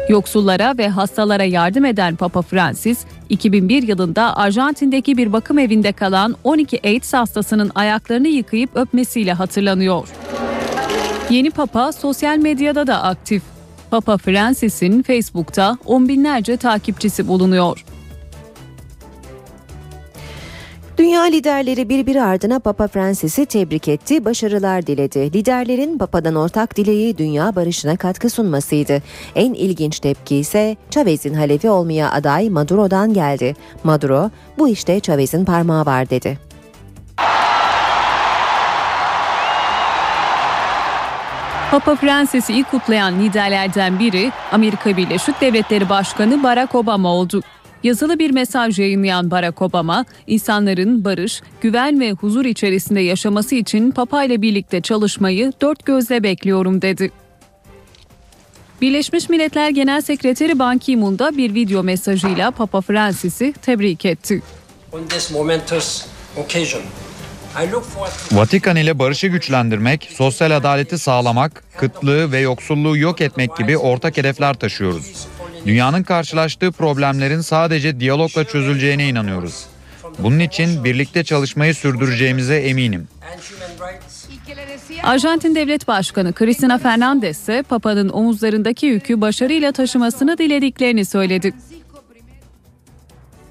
Yoksullara ve hastalara yardım eden Papa Francis, 2001 yılında Arjantin'deki bir bakım evinde kalan 12 AIDS hastasının ayaklarını yıkayıp öpmesiyle hatırlanıyor. Yeni Papa sosyal medyada da aktif. Papa Francis'in Facebook'ta on binlerce takipçisi bulunuyor. Dünya liderleri birbiri ardına Papa Francis'i tebrik etti, başarılar diledi. Liderlerin Papa'dan ortak dileği dünya barışına katkı sunmasıydı. En ilginç tepki ise Chavez'in halefi olmaya aday Maduro'dan geldi. Maduro, bu işte Chavez'in parmağı var dedi. Papa Francis'i ilk kutlayan liderlerden biri Amerika Birleşik Devletleri Başkanı Barack Obama oldu. Yazılı bir mesaj yayınlayan Barack Obama, insanların barış, güven ve huzur içerisinde yaşaması için Papa ile birlikte çalışmayı dört gözle bekliyorum dedi. Birleşmiş Milletler Genel Sekreteri Ban Ki-moon da bir video mesajıyla Papa Francis'i tebrik etti. On this momentous occasion, Vatikan ile barışı güçlendirmek, sosyal adaleti sağlamak, kıtlığı ve yoksulluğu yok etmek gibi ortak hedefler taşıyoruz. Dünyanın karşılaştığı problemlerin sadece diyalogla çözüleceğine inanıyoruz. Bunun için birlikte çalışmayı sürdüreceğimize eminim. Arjantin Devlet Başkanı Cristina Fernandez ise Papa'nın omuzlarındaki yükü başarıyla taşımasını dilediklerini söyledi.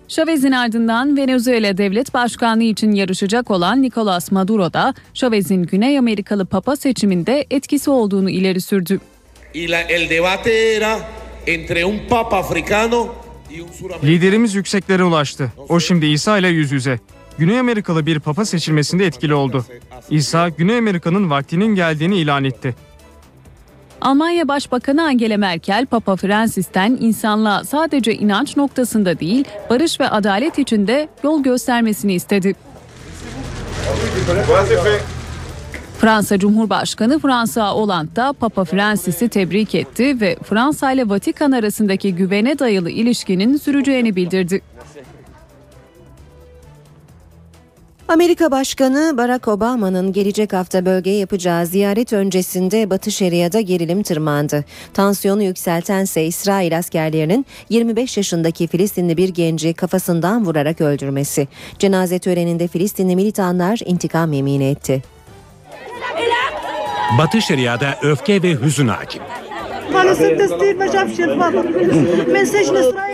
Chavez'in ardından Venezuela Devlet Başkanlığı için yarışacak olan Nicolas Maduro da Chavez'in Güney Amerikalı Papa seçiminde etkisi olduğunu ileri sürdü. Y la- el debate era entre un papa africano y un suramericano. Liderimiz yükseklere ulaştı. O şimdi İsa ile yüz yüze. Güney Amerikalı bir papa seçilmesinde etkili oldu. İsa, Güney Amerika'nın vaktinin geldiğini ilan etti. Almanya Başbakanı Angela Merkel, Papa Francis'ten insanlığa sadece inanç noktasında değil, barış ve adalet için de yol göstermesini istedi. Fransa Cumhurbaşkanı François Hollande da Papa Francis'i tebrik etti ve Fransa ile Vatikan arasındaki güvene dayalı ilişkinin süreceğini bildirdi. Amerika Başkanı Barack Obama'nın gelecek hafta bölgeye yapacağı ziyaret öncesinde Batı Şeria'da gerilim tırmandı. Tansiyonu yükseltense İsrail askerlerinin 25 yaşındaki Filistinli bir genci kafasından vurarak öldürmesi. Cenaze töreninde Filistinli militanlar intikam yemini etti. Batı Şeria'da öfke ve hüzün hakim.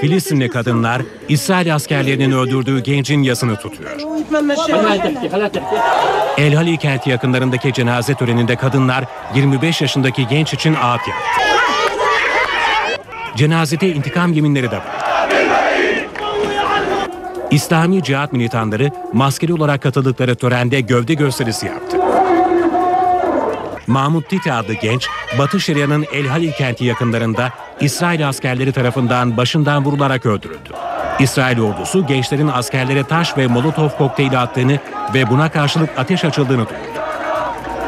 Filistinli kadınlar İsrail askerlerinin öldürdüğü gencin yasını tutuyor. El Hali kenti yakınlarındaki cenaze töreninde kadınlar 25 yaşındaki genç için ağıt yaktı. Cenazede intikam yeminleri de var. İslami cihat militanları maskeli olarak katıldıkları törende gövde gösterisi yaptı. Mahmut Titi adlı genç, Batı Şeria'nın El Halil kenti yakınlarında İsrail askerleri tarafından başından vurularak öldürüldü. İsrail ordusu gençlerin askerlere taş ve molotov kokteyli attığını ve buna karşılık ateş açıldığını duyurdu.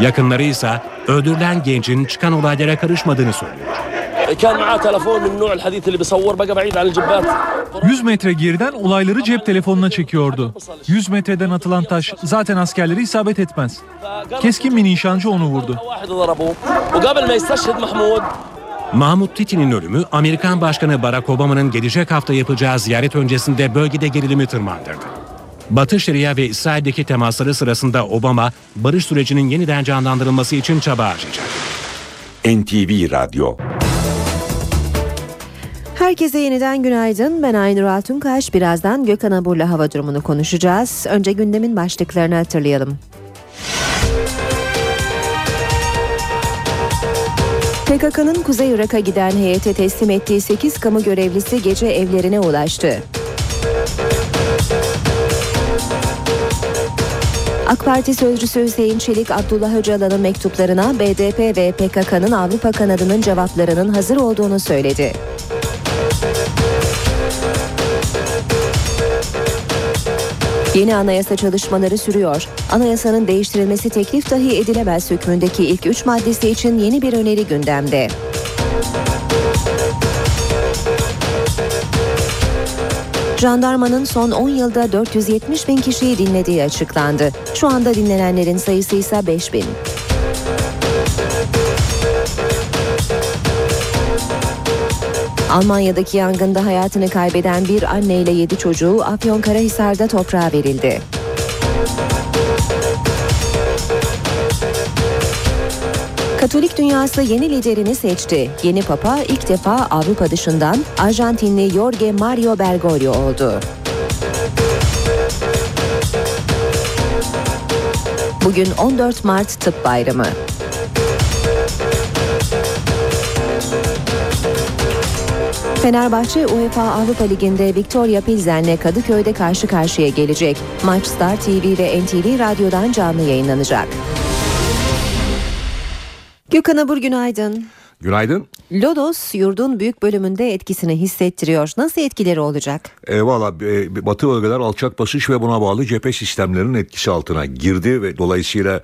Yakınları ise öldürülen gencin çıkan olaylara karışmadığını söylüyor. كان معاه تلفون من النوع الحديث اللي بصور بقى بعيد عن الجبات 100 metre geriden olayları cep telefonuna çekiyordu. 100 metreden atılan taş zaten askerleri isabet etmez. Keskin bir nişancı onu vurdu. واحد ضربه وقبل ما يستشهد محمود Mahmut Titi'nin ölümü Amerikan Başkanı Barack Obama'nın gelecek hafta yapacağı ziyaret öncesinde bölgede gerilimi tırmandırdı. Batı Şeria ve İsrail'deki temasları sırasında Obama barış sürecinin yeniden canlandırılması için çaba harcayacak. NTV Radyo Herkese yeniden günaydın. Ben Aynur Altunkaş. Birazdan Gökhan Abur'la hava durumunu konuşacağız. Önce gündemin başlıklarını hatırlayalım. PKK'nın Kuzey Irak'a giden heyete teslim ettiği 8 kamu görevlisi gece evlerine ulaştı. AK Parti sözcüsü Hüseyin Çelik, Abdullah Öcalan'ın mektuplarına BDP ve PKK'nın Avrupa kanadının cevaplarının hazır olduğunu söyledi. Yeni anayasa çalışmaları sürüyor. Anayasanın değiştirilmesi teklif dahi edilemez hükmündeki ilk üç maddesi için yeni bir öneri gündemde. Jandarmanın son 10 yılda 470 bin kişiyi dinlediği açıklandı. Şu anda dinlenenlerin sayısı ise 5 bin. Almanya'daki yangında hayatını kaybeden bir anne ile 7 çocuğu Afyonkarahisar'da toprağa verildi. Katolik dünyası yeni liderini seçti. Yeni papa ilk defa Avrupa dışından Arjantinli Jorge Mario Bergoglio oldu. Bugün 14 Mart Tıp Bayramı. Fenerbahçe UEFA Avrupa Ligi'nde Victoria Pilsen'le Kadıköy'de karşı karşıya gelecek. Maç Star TV ve NTV Radyo'dan canlı yayınlanacak. Gökhan Abur günaydın. Günaydın. Lodos yurdun büyük bölümünde etkisini hissettiriyor. Nasıl etkileri olacak? E, Valla e, batı bölgeler alçak basış ve buna bağlı cephe sistemlerinin etkisi altına girdi ve dolayısıyla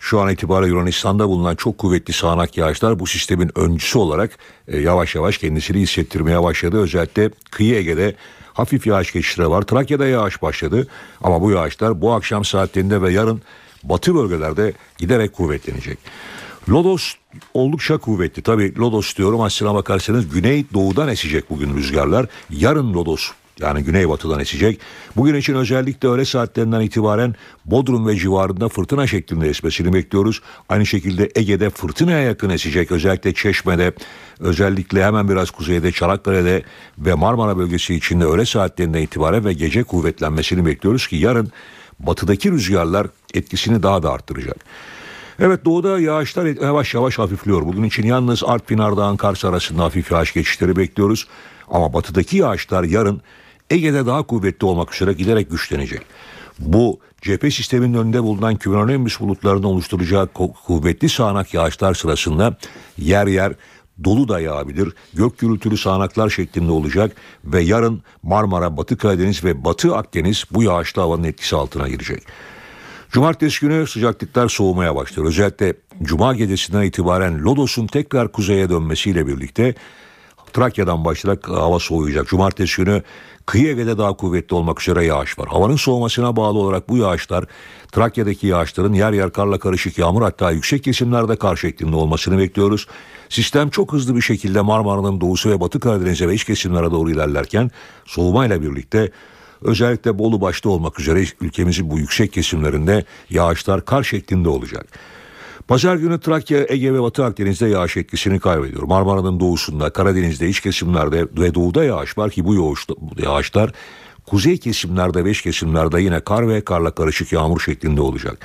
şu an itibariyle Yunanistan'da bulunan çok kuvvetli sağanak yağışlar bu sistemin öncüsü olarak e, yavaş yavaş kendisini hissettirmeye başladı. Özellikle kıyı Ege'de hafif yağış geçişleri var. Trakya'da yağış başladı ama bu yağışlar bu akşam saatlerinde ve yarın batı bölgelerde giderek kuvvetlenecek. Lodos oldukça kuvvetli. Tabii Lodos diyorum aslına bakarsanız güney doğudan esecek bugün rüzgarlar. Yarın Lodos yani güneybatıdan esecek. Bugün için özellikle öğle saatlerinden itibaren Bodrum ve civarında fırtına şeklinde esmesini bekliyoruz. Aynı şekilde Ege'de fırtınaya yakın esecek. Özellikle Çeşme'de, özellikle hemen biraz kuzeyde Çanakkale'de ve Marmara bölgesi içinde öğle saatlerinden itibaren ve gece kuvvetlenmesini bekliyoruz ki yarın batıdaki rüzgarlar etkisini daha da arttıracak. Evet doğuda yağışlar yavaş yavaş hafifliyor. Bugün için yalnız Artvin Ardahan Kars arasında hafif yağış geçişleri bekliyoruz. Ama batıdaki yağışlar yarın Ege'de daha kuvvetli olmak üzere giderek güçlenecek. Bu cephe sisteminin önünde bulunan kümülonimbüs bulutlarının oluşturacağı kuvvetli sağanak yağışlar sırasında yer yer dolu da yağabilir. Gök gürültülü sağanaklar şeklinde olacak ve yarın Marmara, Batı Karadeniz ve Batı Akdeniz bu yağışlı havanın etkisi altına girecek. Cumartesi günü sıcaklıklar soğumaya başlar. Özellikle Cuma gecesinden itibaren Lodos'un tekrar kuzeye dönmesiyle birlikte Trakya'dan başlayarak hava soğuyacak. Cumartesi günü kıyı Ege'de daha kuvvetli olmak üzere yağış var. Havanın soğumasına bağlı olarak bu yağışlar Trakya'daki yağışların yer yer karla karışık yağmur hatta yüksek kesimlerde kar şeklinde olmasını bekliyoruz. Sistem çok hızlı bir şekilde Marmara'nın doğusu ve batı Karadeniz'e ve iç kesimlere doğru ilerlerken soğumayla birlikte özellikle Bolu başta olmak üzere ülkemizin bu yüksek kesimlerinde yağışlar kar şeklinde olacak. Pazar günü Trakya, Ege ve Batı Akdeniz'de yağış etkisini kaybediyor. Marmara'nın doğusunda, Karadeniz'de, iç kesimlerde ve doğuda yağış var ki bu yağışlar kuzey kesimlerde ve iç kesimlerde yine kar ve karla karışık yağmur şeklinde olacak.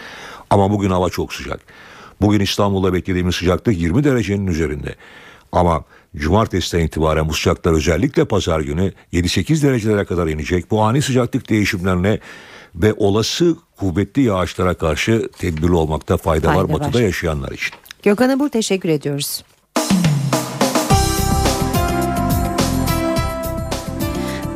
Ama bugün hava çok sıcak. Bugün İstanbul'da beklediğimiz sıcaklık 20 derecenin üzerinde. Ama cumartesiden itibaren bu sıcaklar özellikle pazar günü 7-8 derecelere kadar inecek. Bu ani sıcaklık değişimlerine ve olası kuvvetli yağışlara karşı tedbirli olmakta fayda, Fayda var batıda var. yaşayanlar için. Gökhan Abur teşekkür ediyoruz.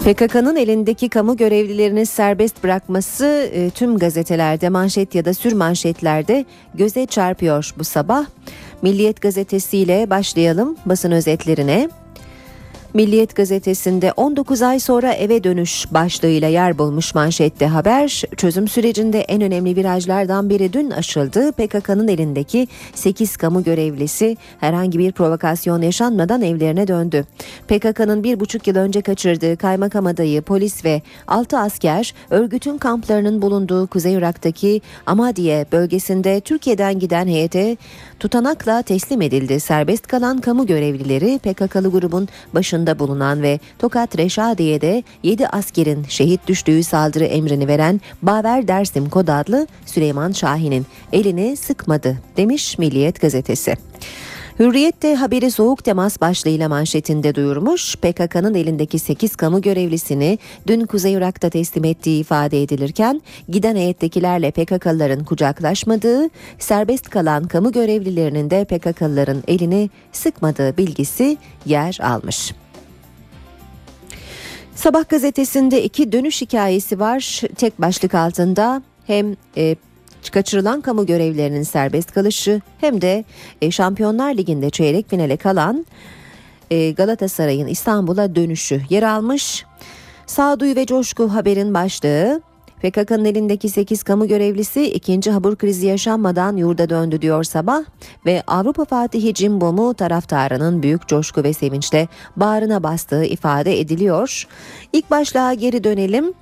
PKK'nın elindeki kamu görevlilerini serbest bırakması e, tüm gazetelerde manşet ya da sür manşetlerde göze çarpıyor bu sabah. Milliyet gazetesiyle başlayalım basın özetlerine. Milliyet gazetesinde 19 ay sonra eve dönüş başlığıyla yer bulmuş manşette haber. Çözüm sürecinde en önemli virajlardan biri dün aşıldı. PKK'nın elindeki 8 kamu görevlisi herhangi bir provokasyon yaşanmadan evlerine döndü. PKK'nın bir buçuk yıl önce kaçırdığı kaymakam adayı, polis ve 6 asker örgütün kamplarının bulunduğu Kuzey Irak'taki Amadiye bölgesinde Türkiye'den giden heyete tutanakla teslim edildi. Serbest kalan kamu görevlileri PKK'lı grubun başında bulunan ve Tokat Reşadiye'de 7 askerin şehit düştüğü saldırı emrini veren Baver Dersim Kod adlı Süleyman Şahin'in elini sıkmadı demiş Milliyet gazetesi. Hürriyet de haberi soğuk temas başlığıyla manşetinde duyurmuş. PKK'nın elindeki 8 kamu görevlisini dün Kuzey Irak'ta teslim ettiği ifade edilirken giden heyettekilerle PKK'lıların kucaklaşmadığı, serbest kalan kamu görevlilerinin de PKK'lıların elini sıkmadığı bilgisi yer almış. Sabah gazetesinde iki dönüş hikayesi var. Tek başlık altında hem e, kaçırılan kamu görevlilerinin serbest kalışı hem de e, Şampiyonlar Ligi'nde çeyrek finale kalan e, Galatasaray'ın İstanbul'a dönüşü yer almış. Sağduyu ve coşku haberin başlığı PKK'nın elindeki 8 kamu görevlisi ikinci habur krizi yaşanmadan yurda döndü diyor sabah ve Avrupa Fatihi Cimbom'u taraftarının büyük coşku ve sevinçle bağrına bastığı ifade ediliyor. İlk başlığa geri dönelim.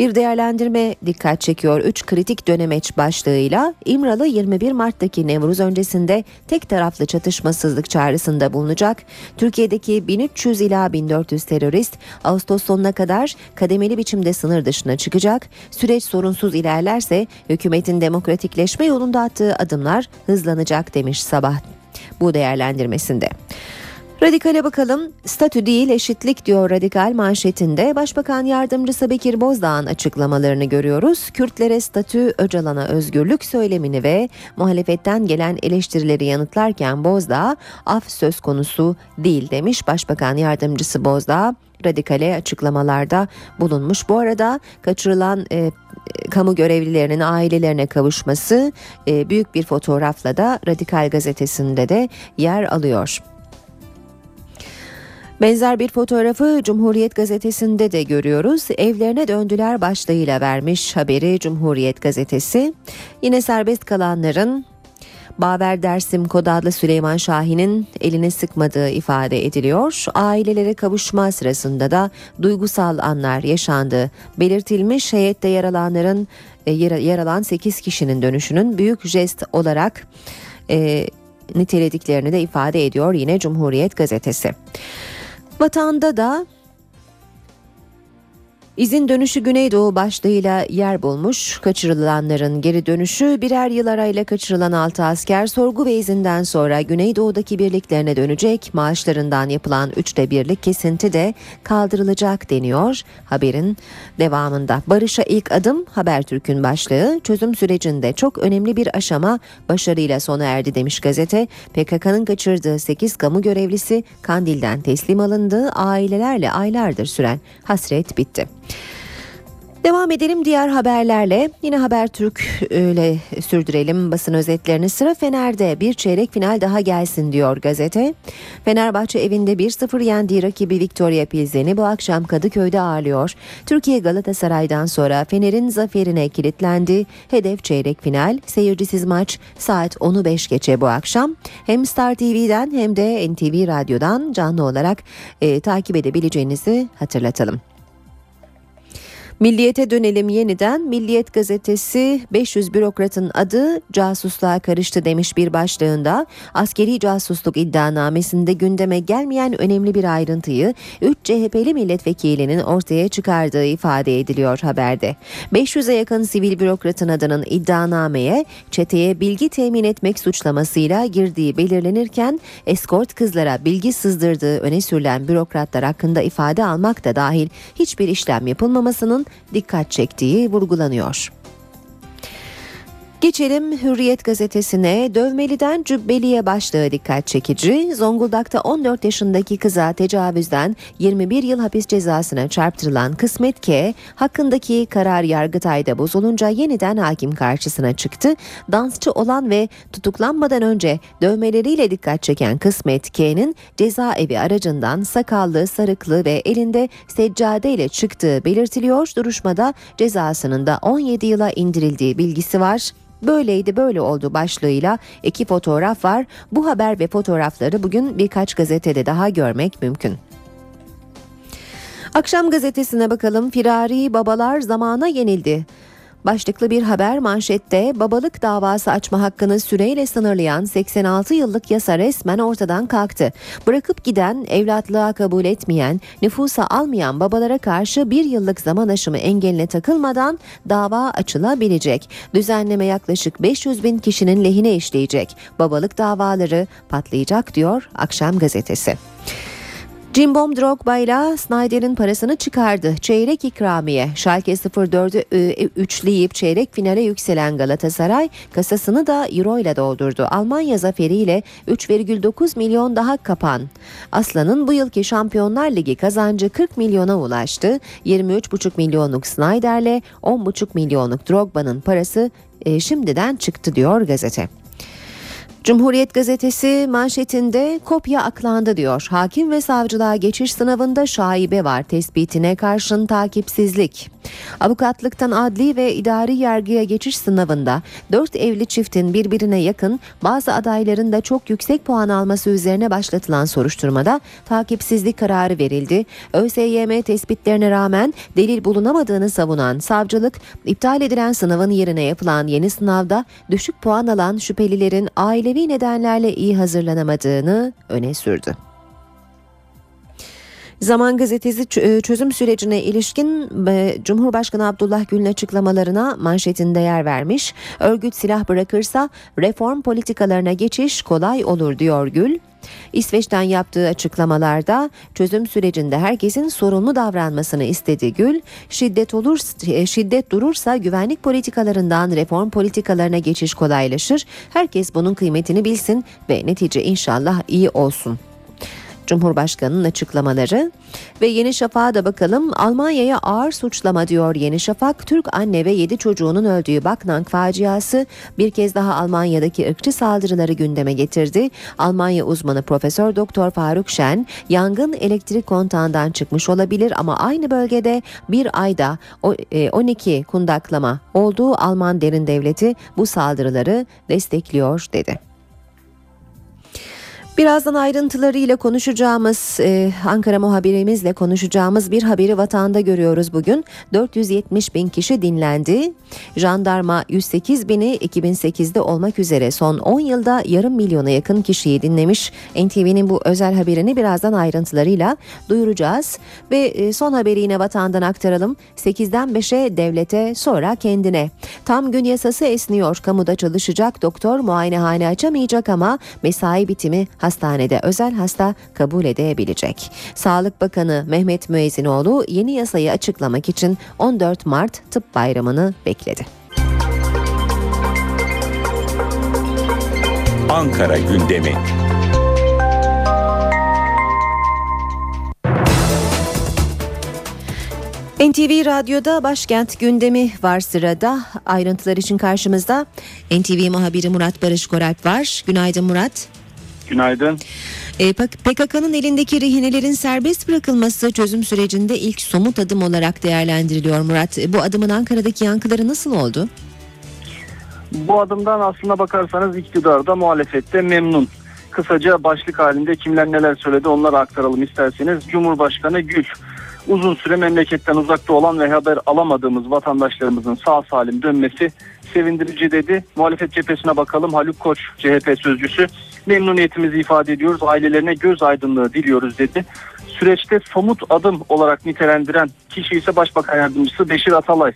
Bir değerlendirme dikkat çekiyor. 3 kritik dönemeç başlığıyla İmralı 21 Mart'taki Nevruz öncesinde tek taraflı çatışmasızlık çağrısında bulunacak. Türkiye'deki 1300 ila 1400 terörist Ağustos sonuna kadar kademeli biçimde sınır dışına çıkacak. Süreç sorunsuz ilerlerse hükümetin demokratikleşme yolunda attığı adımlar hızlanacak demiş Sabah bu değerlendirmesinde. Radikale bakalım. Statü değil eşitlik diyor radikal manşetinde. Başbakan Yardımcısı Bekir Bozdağ'ın açıklamalarını görüyoruz. Kürtlere statü, Öcalan'a özgürlük söylemini ve muhalefetten gelen eleştirileri yanıtlarken Bozdağ af söz konusu değil demiş. Başbakan Yardımcısı Bozdağ radikale açıklamalarda bulunmuş. Bu arada kaçırılan e, kamu görevlilerinin ailelerine kavuşması e, büyük bir fotoğrafla da Radikal gazetesinde de yer alıyor. Benzer bir fotoğrafı Cumhuriyet gazetesinde de görüyoruz. Evlerine döndüler başlığıyla vermiş haberi Cumhuriyet gazetesi. Yine serbest kalanların Baver Dersim Kod adlı Süleyman Şahin'in elini sıkmadığı ifade ediliyor. Ailelere kavuşma sırasında da duygusal anlar yaşandı. Belirtilmiş heyette yer alanların e, yer alan 8 kişinin dönüşünün büyük jest olarak e, nitelediklerini de ifade ediyor yine Cumhuriyet gazetesi. Vatanda da İzin dönüşü Güneydoğu başlığıyla yer bulmuş. Kaçırılanların geri dönüşü birer yıl arayla kaçırılan 6 asker sorgu ve izinden sonra Güneydoğu'daki birliklerine dönecek. Maaşlarından yapılan üçte birlik kesinti de kaldırılacak deniyor haberin devamında. Barış'a ilk adım Habertürk'ün başlığı çözüm sürecinde çok önemli bir aşama başarıyla sona erdi demiş gazete. PKK'nın kaçırdığı 8 kamu görevlisi Kandil'den teslim alındı. Ailelerle aylardır süren hasret bitti. Devam edelim diğer haberlerle. Yine Habertürk ile sürdürelim basın özetlerini. Sıra Fener'de bir çeyrek final daha gelsin diyor gazete. Fenerbahçe evinde 1-0 yendiği rakibi Victoria Pilsen'i bu akşam Kadıköy'de ağırlıyor. Türkiye Galatasaray'dan sonra Fener'in zaferine kilitlendi. Hedef çeyrek final. Seyircisiz maç saat 10'u 5 geçe bu akşam. Hem Star TV'den hem de NTV Radyo'dan canlı olarak e, takip edebileceğinizi hatırlatalım. Milliyete dönelim yeniden. Milliyet gazetesi 500 bürokratın adı casusluğa karıştı demiş bir başlığında. Askeri casusluk iddianamesinde gündeme gelmeyen önemli bir ayrıntıyı 3 CHP'li milletvekilinin ortaya çıkardığı ifade ediliyor haberde. 500'e yakın sivil bürokratın adının iddianameye çeteye bilgi temin etmek suçlamasıyla girdiği belirlenirken eskort kızlara bilgi sızdırdığı öne sürülen bürokratlar hakkında ifade almak da dahil hiçbir işlem yapılmamasının dikkat çektiği vurgulanıyor. Geçelim Hürriyet gazetesine. Dövmeliden cübbeliye başlığı dikkat çekici. Zonguldak'ta 14 yaşındaki kıza tecavüzden 21 yıl hapis cezasına çarptırılan Kısmet K hakkındaki karar Yargıtay'da bozulunca yeniden hakim karşısına çıktı. Dansçı olan ve tutuklanmadan önce dövmeleriyle dikkat çeken Kısmet K'nin cezaevi aracından sakallı, sarıklı ve elinde seccade ile çıktığı belirtiliyor. Duruşmada cezasının da 17 yıla indirildiği bilgisi var. Böyleydi böyle oldu başlığıyla iki fotoğraf var. Bu haber ve fotoğrafları bugün birkaç gazetede daha görmek mümkün. Akşam gazetesine bakalım. Firari babalar zamana yenildi. Başlıklı bir haber manşette babalık davası açma hakkını süreyle sınırlayan 86 yıllık yasa resmen ortadan kalktı. Bırakıp giden, evlatlığa kabul etmeyen, nüfusa almayan babalara karşı bir yıllık zaman aşımı engeline takılmadan dava açılabilecek. Düzenleme yaklaşık 500 bin kişinin lehine işleyecek. Babalık davaları patlayacak diyor Akşam gazetesi. Cimbom Drogba ile Snyder'in parasını çıkardı. Çeyrek ikramiye. Schalke 04'ü e, üçleyip çeyrek finale yükselen Galatasaray kasasını da euro ile doldurdu. Almanya zaferiyle 3,9 milyon daha kapan. Aslan'ın bu yılki Şampiyonlar Ligi kazancı 40 milyona ulaştı. 23,5 milyonluk Snyder'le 10,5 milyonluk Drogba'nın parası e, şimdiden çıktı diyor gazete. Cumhuriyet gazetesi manşetinde kopya aklandı diyor. Hakim ve savcılığa geçiş sınavında şaibe var tespitine karşın takipsizlik. Avukatlıktan adli ve idari yargıya geçiş sınavında dört evli çiftin birbirine yakın bazı adayların da çok yüksek puan alması üzerine başlatılan soruşturmada takipsizlik kararı verildi. ÖSYM tespitlerine rağmen delil bulunamadığını savunan savcılık iptal edilen sınavın yerine yapılan yeni sınavda düşük puan alan şüphelilerin ailevi nedenlerle iyi hazırlanamadığını öne sürdü. Zaman gazetesi çözüm sürecine ilişkin Cumhurbaşkanı Abdullah Gül'ün açıklamalarına manşetinde yer vermiş. Örgüt silah bırakırsa reform politikalarına geçiş kolay olur diyor Gül. İsveç'ten yaptığı açıklamalarda çözüm sürecinde herkesin sorumlu davranmasını istedi Gül. Şiddet olur şiddet durursa güvenlik politikalarından reform politikalarına geçiş kolaylaşır. Herkes bunun kıymetini bilsin ve netice inşallah iyi olsun. Cumhurbaşkanının açıklamaları ve Yeni Şafak'a da bakalım. Almanya'ya ağır suçlama diyor Yeni Şafak. Türk anne ve 7 çocuğunun öldüğü Baknang faciası bir kez daha Almanya'daki ırkçı saldırıları gündeme getirdi. Almanya uzmanı Profesör Doktor Faruk Şen, yangın elektrik kontağından çıkmış olabilir ama aynı bölgede bir ayda 12 kundaklama olduğu Alman derin devleti bu saldırıları destekliyor dedi. Birazdan ayrıntılarıyla konuşacağımız e, Ankara muhabirimizle konuşacağımız bir haberi vatanda görüyoruz bugün. 470 bin kişi dinlendi. Jandarma 108 bini 2008'de olmak üzere son 10 yılda yarım milyona yakın kişiyi dinlemiş. NTV'nin bu özel haberini birazdan ayrıntılarıyla duyuracağız. Ve e, son haberi yine vatandan aktaralım. 8'den 5'e devlete sonra kendine. Tam gün yasası esniyor. Kamuda çalışacak doktor muayenehane açamayacak ama mesai bitimi hastanede özel hasta kabul edebilecek. Sağlık Bakanı Mehmet Müezzinoğlu yeni yasayı açıklamak için 14 Mart Tıp Bayramı'nı bekledi. Ankara gündemi. NTV Radyo'da başkent gündemi var sırada. Ayrıntılar için karşımızda NTV muhabiri Murat Barış Koralp var. Günaydın Murat. Günaydın. E, PKK'nın elindeki rehinelerin serbest bırakılması çözüm sürecinde ilk somut adım olarak değerlendiriliyor Murat. E, bu adımın Ankara'daki yankıları nasıl oldu? Bu adımdan aslına bakarsanız iktidarda muhalefette memnun. Kısaca başlık halinde kimler neler söyledi onları aktaralım isterseniz. Cumhurbaşkanı Gül uzun süre memleketten uzakta olan ve haber alamadığımız vatandaşlarımızın sağ salim dönmesi sevindirici dedi. Muhalefet cephesine bakalım. Haluk Koç CHP sözcüsü memnuniyetimizi ifade ediyoruz. Ailelerine göz aydınlığı diliyoruz dedi. Süreçte somut adım olarak nitelendiren kişi ise Başbakan Yardımcısı Beşir Atalay.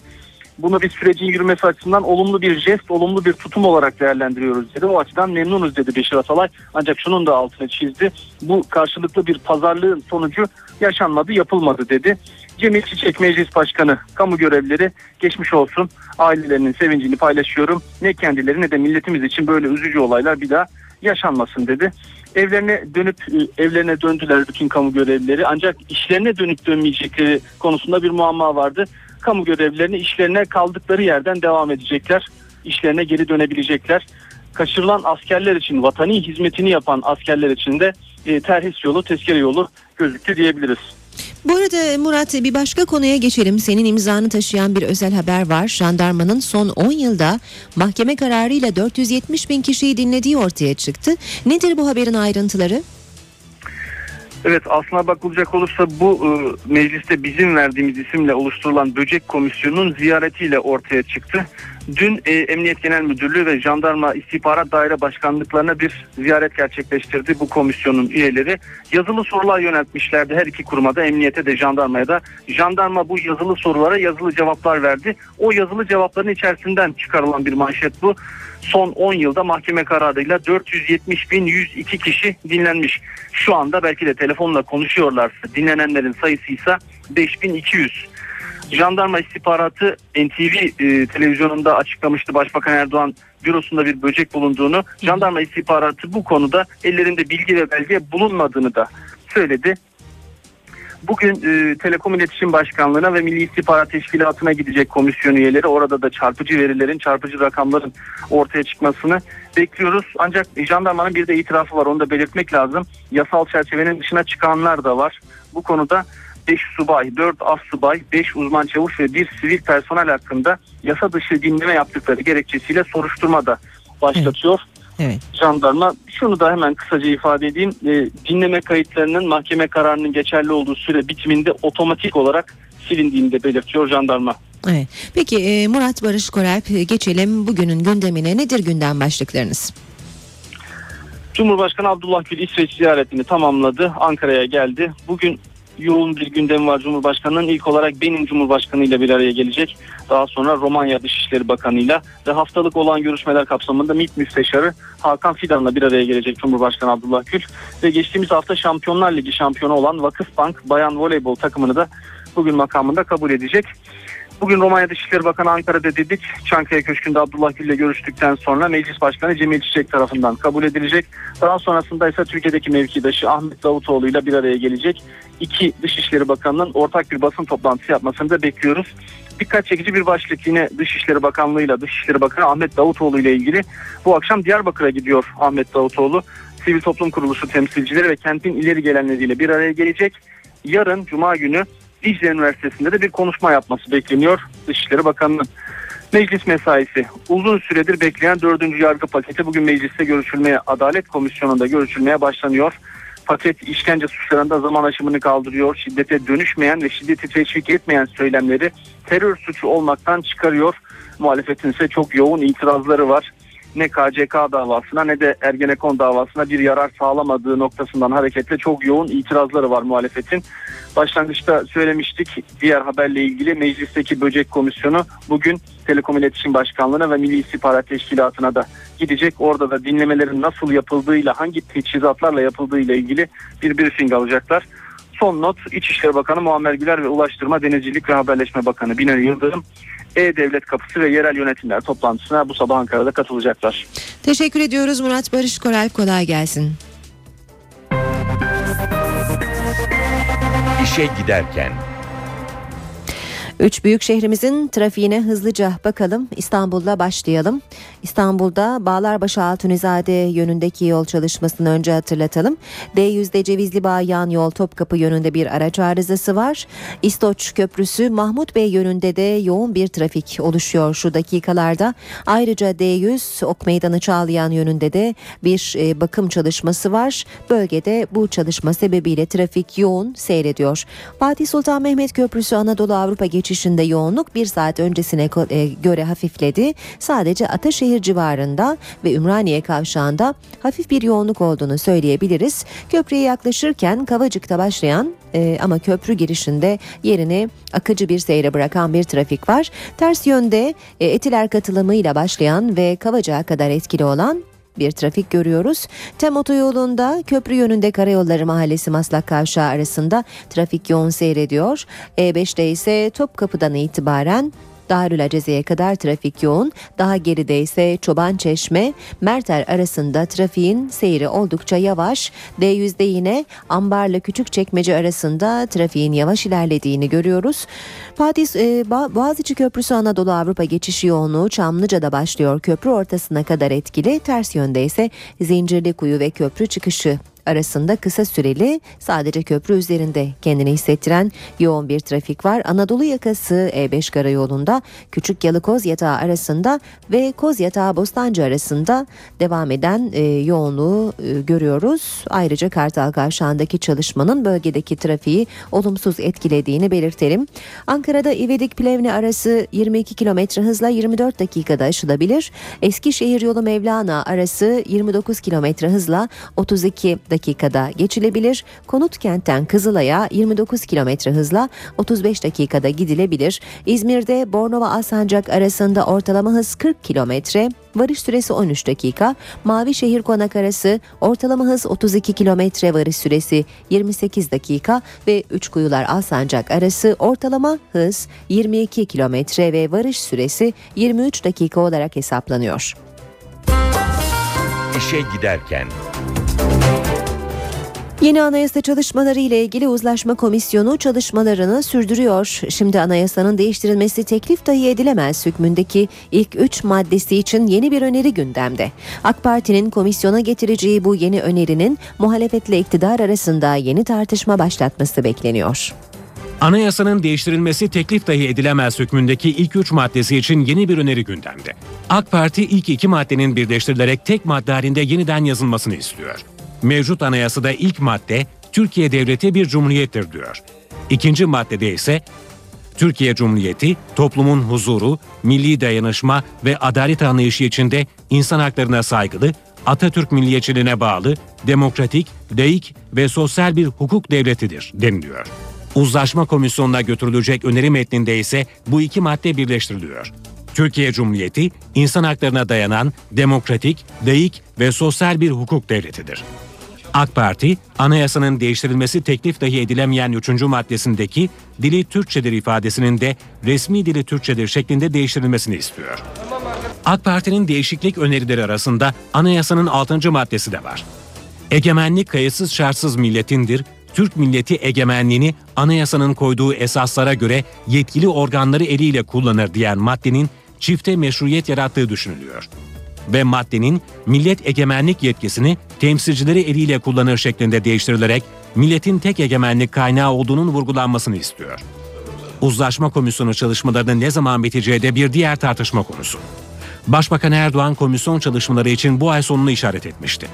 Bunu bir sürecin yürümesi açısından olumlu bir jest, olumlu bir tutum olarak değerlendiriyoruz dedi. O açıdan memnunuz dedi Beşir Atalay. Ancak şunun da altını çizdi. Bu karşılıklı bir pazarlığın sonucu yaşanmadı, yapılmadı dedi. Cemil Çiçek Meclis Başkanı, kamu görevlileri geçmiş olsun. Ailelerinin sevincini paylaşıyorum. Ne kendileri ne de milletimiz için böyle üzücü olaylar bir daha yaşanmasın dedi. Evlerine dönüp e, evlerine döndüler bütün kamu görevlileri. Ancak işlerine dönüp dönmeyecekleri konusunda bir muamma vardı. Kamu görevlilerini işlerine kaldıkları yerden devam edecekler. İşlerine geri dönebilecekler. Kaçırılan askerler için, vatani hizmetini yapan askerler için de e, terhis yolu, tezkere yolu gözüktü diyebiliriz. Bu arada Murat bir başka konuya geçelim. Senin imzanı taşıyan bir özel haber var. Jandarmanın son 10 yılda mahkeme kararıyla 470 bin kişiyi dinlediği ortaya çıktı. Nedir bu haberin ayrıntıları? Evet aslına bakılacak olursa bu e, mecliste bizim verdiğimiz isimle oluşturulan böcek komisyonunun ziyaretiyle ortaya çıktı. Dün e, Emniyet Genel Müdürlüğü ve Jandarma İstihbarat Daire Başkanlıklarına bir ziyaret gerçekleştirdi bu komisyonun üyeleri. Yazılı sorular yöneltmişlerdi her iki kuruma da emniyete de jandarmaya da. Jandarma bu yazılı sorulara yazılı cevaplar verdi. O yazılı cevapların içerisinden çıkarılan bir manşet bu. Son 10 yılda mahkeme kararıyla 470.102 kişi dinlenmiş. Şu anda belki de telefonla konuşuyorlarsa dinlenenlerin sayısı ise 5200. Jandarma istihbaratı NTV e, televizyonunda açıklamıştı Başbakan Erdoğan bürosunda bir böcek bulunduğunu. Jandarma istihbaratı bu konuda ellerinde bilgi ve belge bulunmadığını da söyledi. Bugün e, Telekom İletişim Başkanlığı'na ve Milli İstihbarat Teşkilatı'na gidecek komisyon üyeleri. Orada da çarpıcı verilerin, çarpıcı rakamların ortaya çıkmasını bekliyoruz. Ancak jandarmanın bir de itirafı var onu da belirtmek lazım. Yasal çerçevenin dışına çıkanlar da var. Bu konuda 5 subay, 4 as subay, 5 uzman çavuş ve bir sivil personel hakkında yasa dışı dinleme yaptıkları gerekçesiyle soruşturma da başlatıyor. Evet. Jandarma şunu da hemen kısaca ifade edeyim. E, dinleme kayıtlarının mahkeme kararının geçerli olduğu süre bitiminde otomatik olarak silindiğini de belirtiyor jandarma. Evet. Peki e, Murat Barış Koralp e, geçelim bugünün gündemine. Nedir gündem başlıklarınız? Cumhurbaşkanı Abdullah Gül İsveç ziyaretini tamamladı. Ankara'ya geldi. Bugün yoğun bir gündem var Cumhurbaşkanı'nın. İlk olarak benim Cumhurbaşkanı ile bir araya gelecek. Daha sonra Romanya Dışişleri Bakanı'yla ve haftalık olan görüşmeler kapsamında MİT Müsteşarı Hakan Fidan'la bir araya gelecek Cumhurbaşkanı Abdullah Gül. Ve geçtiğimiz hafta Şampiyonlar Ligi şampiyonu olan Vakıfbank Bayan Voleybol takımını da bugün makamında kabul edecek. Bugün Romanya Dışişleri Bakanı Ankara'da dedik. Çankaya Köşkü'nde Abdullah Gül ile görüştükten sonra Meclis Başkanı Cemil Çiçek tarafından kabul edilecek. Daha sonrasında ise Türkiye'deki mevkidaşı Ahmet Davutoğlu ile bir araya gelecek. İki Dışişleri Bakanı'nın ortak bir basın toplantısı yapmasını da bekliyoruz. Dikkat çekici bir başlık yine Dışişleri Bakanlığı ile Dışişleri Bakanı Ahmet Davutoğlu ile ilgili. Bu akşam Diyarbakır'a gidiyor Ahmet Davutoğlu. Sivil toplum kuruluşu temsilcileri ve kentin ileri gelenleriyle bir araya gelecek. Yarın Cuma günü Dicle Üniversitesi'nde de bir konuşma yapması bekleniyor Dışişleri Bakanı'nın. Meclis mesaisi uzun süredir bekleyen dördüncü yargı paketi bugün mecliste görüşülmeye Adalet Komisyonu'nda görüşülmeye başlanıyor. Paket işkence suçlarında zaman aşımını kaldırıyor. Şiddete dönüşmeyen ve şiddeti teşvik etmeyen söylemleri terör suçu olmaktan çıkarıyor. Muhalefetin ise çok yoğun itirazları var ne KCK davasına ne de Ergenekon davasına bir yarar sağlamadığı noktasından hareketle çok yoğun itirazları var muhalefetin. Başlangıçta söylemiştik diğer haberle ilgili meclisteki böcek komisyonu bugün Telekom İletişim Başkanlığı'na ve Milli İstihbarat Teşkilatı'na da gidecek. Orada da dinlemelerin nasıl yapıldığıyla hangi teçhizatlarla yapıldığıyla ilgili bir briefing alacaklar. Son not İçişleri Bakanı Muammer Güler ve Ulaştırma Denizcilik ve Haberleşme Bakanı Binali Yıldırım E-Devlet Kapısı ve yerel yönetimler toplantısına bu sabah Ankara'da katılacaklar. Teşekkür ediyoruz Murat Barış Koralp kolay gelsin. İşe giderken Üç büyük şehrimizin trafiğine hızlıca bakalım. İstanbul'da başlayalım. İstanbul'da Bağlarbaşı Altunizade yönündeki yol çalışmasını önce hatırlatalım. D100'de Cevizli Bağ yan yol Topkapı yönünde bir araç arızası var. İstoç Köprüsü Mahmut Bey yönünde de yoğun bir trafik oluşuyor şu dakikalarda. Ayrıca D100 Ok Meydanı Çağlayan yönünde de bir e, bakım çalışması var. Bölgede bu çalışma sebebiyle trafik yoğun seyrediyor. Fatih Sultan Mehmet Köprüsü Anadolu Avrupa geçişinde yoğunluk bir saat öncesine e, göre hafifledi. Sadece Ataşehir civarında ve Ümraniye kavşağında hafif bir yoğunluk olduğunu söyleyebiliriz. Köprüye yaklaşırken Kavacık'ta başlayan e, ama köprü girişinde yerini akıcı bir seyre bırakan bir trafik var. Ters yönde e, Etiler katılımıyla başlayan ve Kavacık'a kadar etkili olan bir trafik görüyoruz. Tem otoyolunda köprü yönünde Karayolları Mahallesi Maslak Kavşağı arasında trafik yoğun seyrediyor. E5'te ise Topkapı'dan itibaren Darül Aceze'ye kadar trafik yoğun. Daha geride ise Çoban Çeşme, Merter arasında trafiğin seyri oldukça yavaş. D100'de yine Ambar'la Küçükçekmece arasında trafiğin yavaş ilerlediğini görüyoruz. Fatih e, Boğaziçi Köprüsü Anadolu Avrupa geçiş yoğunluğu Çamlıca'da başlıyor. Köprü ortasına kadar etkili. Ters yönde ise Zincirlikuyu ve köprü çıkışı arasında kısa süreli sadece köprü üzerinde kendini hissettiren yoğun bir trafik var. Anadolu yakası E5 karayolunda Küçük Yalı Koz Yatağı arasında ve Koz Yatağı Bostancı arasında devam eden e, yoğunluğu e, görüyoruz. Ayrıca Kartal Kavşağı'ndaki çalışmanın bölgedeki trafiği olumsuz etkilediğini belirtelim. Ankara'da İvedik Plevne arası 22 km hızla 24 dakikada aşılabilir. Eskişehir yolu Mevlana arası 29 km hızla 32 dakikada geçilebilir. Konut kentten Kızılay'a 29 kilometre hızla 35 dakikada gidilebilir. İzmir'de Bornova Alsancak arasında ortalama hız 40 kilometre, varış süresi 13 dakika. Mavi Şehir Konak arası ortalama hız 32 kilometre, varış süresi 28 dakika ve Üçkuyular Alsancak arası ortalama hız 22 kilometre ve varış süresi 23 dakika olarak hesaplanıyor. İşe giderken Yeni anayasa çalışmaları ile ilgili uzlaşma komisyonu çalışmalarını sürdürüyor. Şimdi anayasanın değiştirilmesi teklif dahi edilemez hükmündeki ilk üç maddesi için yeni bir öneri gündemde. AK Parti'nin komisyona getireceği bu yeni önerinin muhalefetle iktidar arasında yeni tartışma başlatması bekleniyor. Anayasanın değiştirilmesi teklif dahi edilemez hükmündeki ilk üç maddesi için yeni bir öneri gündemde. AK Parti ilk iki maddenin birleştirilerek tek madde halinde yeniden yazılmasını istiyor. Mevcut anayasada ilk madde Türkiye Devleti bir cumhuriyettir diyor. İkinci maddede ise Türkiye Cumhuriyeti toplumun huzuru, milli dayanışma ve adalet anlayışı içinde insan haklarına saygılı, Atatürk milliyetçiliğine bağlı, demokratik, laik ve sosyal bir hukuk devletidir deniliyor. Uzlaşma komisyonuna götürülecek öneri metninde ise bu iki madde birleştiriliyor. Türkiye Cumhuriyeti, insan haklarına dayanan demokratik, laik ve sosyal bir hukuk devletidir. AK Parti, anayasanın değiştirilmesi teklif dahi edilemeyen 3. maddesindeki dili Türkçedir ifadesinin de resmi dili Türkçedir şeklinde değiştirilmesini istiyor. AK Parti'nin değişiklik önerileri arasında anayasanın 6. maddesi de var. Egemenlik kayıtsız şartsız milletindir, Türk milleti egemenliğini anayasanın koyduğu esaslara göre yetkili organları eliyle kullanır diyen maddenin çifte meşruiyet yarattığı düşünülüyor ve maddenin millet egemenlik yetkisini temsilcileri eliyle kullanır şeklinde değiştirilerek milletin tek egemenlik kaynağı olduğunun vurgulanmasını istiyor. Uzlaşma Komisyonu çalışmalarının ne zaman biteceği de bir diğer tartışma konusu. Başbakan Erdoğan komisyon çalışmaları için bu ay sonunu işaret etmişti.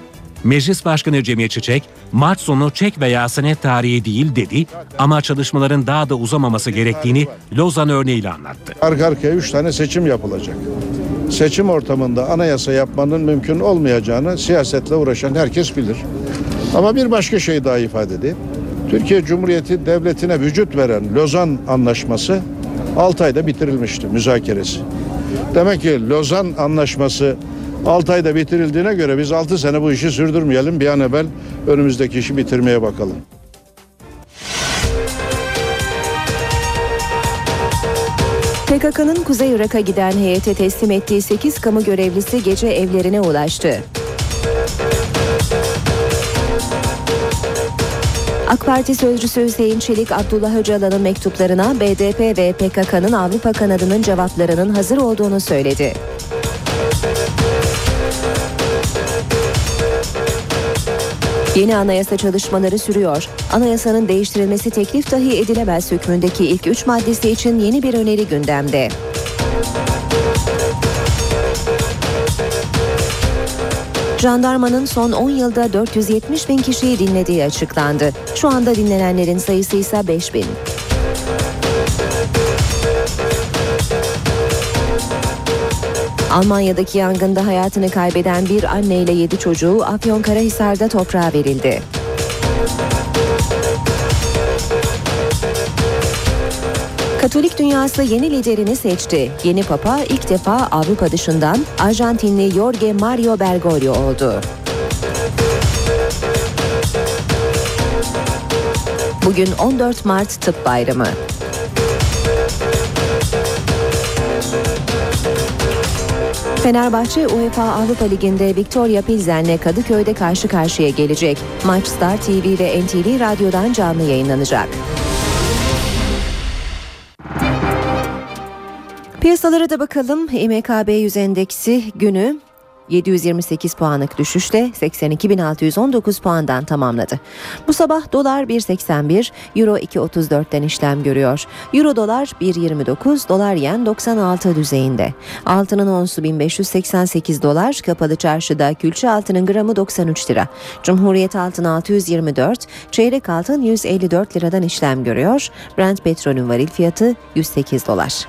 Meclis Başkanı Cemil Çiçek, Mart sonu çek veya senet tarihi değil dedi ama çalışmaların daha da uzamaması gerektiğini Lozan örneğiyle anlattı. Arka arkaya 3 tane seçim yapılacak seçim ortamında anayasa yapmanın mümkün olmayacağını siyasetle uğraşan herkes bilir. Ama bir başka şey daha ifade edeyim. Türkiye Cumhuriyeti Devleti'ne vücut veren Lozan Anlaşması 6 ayda bitirilmişti müzakeresi. Demek ki Lozan Anlaşması 6 ayda bitirildiğine göre biz 6 sene bu işi sürdürmeyelim. Bir an evvel önümüzdeki işi bitirmeye bakalım. PKK'nın Kuzey Irak'a giden heyete teslim ettiği 8 kamu görevlisi gece evlerine ulaştı. AK Parti sözcüsü Hüseyin Çelik, Abdullah Öcalan'ın mektuplarına BDP ve PKK'nın Avrupa kanadının cevaplarının hazır olduğunu söyledi. Yeni anayasa çalışmaları sürüyor. Anayasanın değiştirilmesi teklif dahi edilemez hükmündeki ilk üç maddesi için yeni bir öneri gündemde. Jandarmanın son 10 yılda 470 bin kişiyi dinlediği açıklandı. Şu anda dinlenenlerin sayısı ise 5 bin. Almanya'daki yangında hayatını kaybeden bir anne ile 7 çocuğu Afyonkarahisar'da toprağa verildi. Katolik dünyası yeni liderini seçti. Yeni papa ilk defa Avrupa dışından Arjantinli Jorge Mario Bergoglio oldu. Bugün 14 Mart Tıp Bayramı. Fenerbahçe UEFA Avrupa Ligi'nde Victoria Pilsen'le Kadıköy'de karşı karşıya gelecek. Maç Star TV ve NTV Radyo'dan canlı yayınlanacak. Piyasalara da bakalım. İMKB 100 endeksi günü 728 puanlık düşüşle 82.619 puandan tamamladı. Bu sabah dolar 1.81, euro 2.34'ten işlem görüyor. Euro dolar 1.29, dolar yen 96 düzeyinde. Altının onsu 1588 dolar, kapalı çarşıda külçe altının gramı 93 lira. Cumhuriyet altın 624, çeyrek altın 154 liradan işlem görüyor. Brent petrolün varil fiyatı 108 dolar.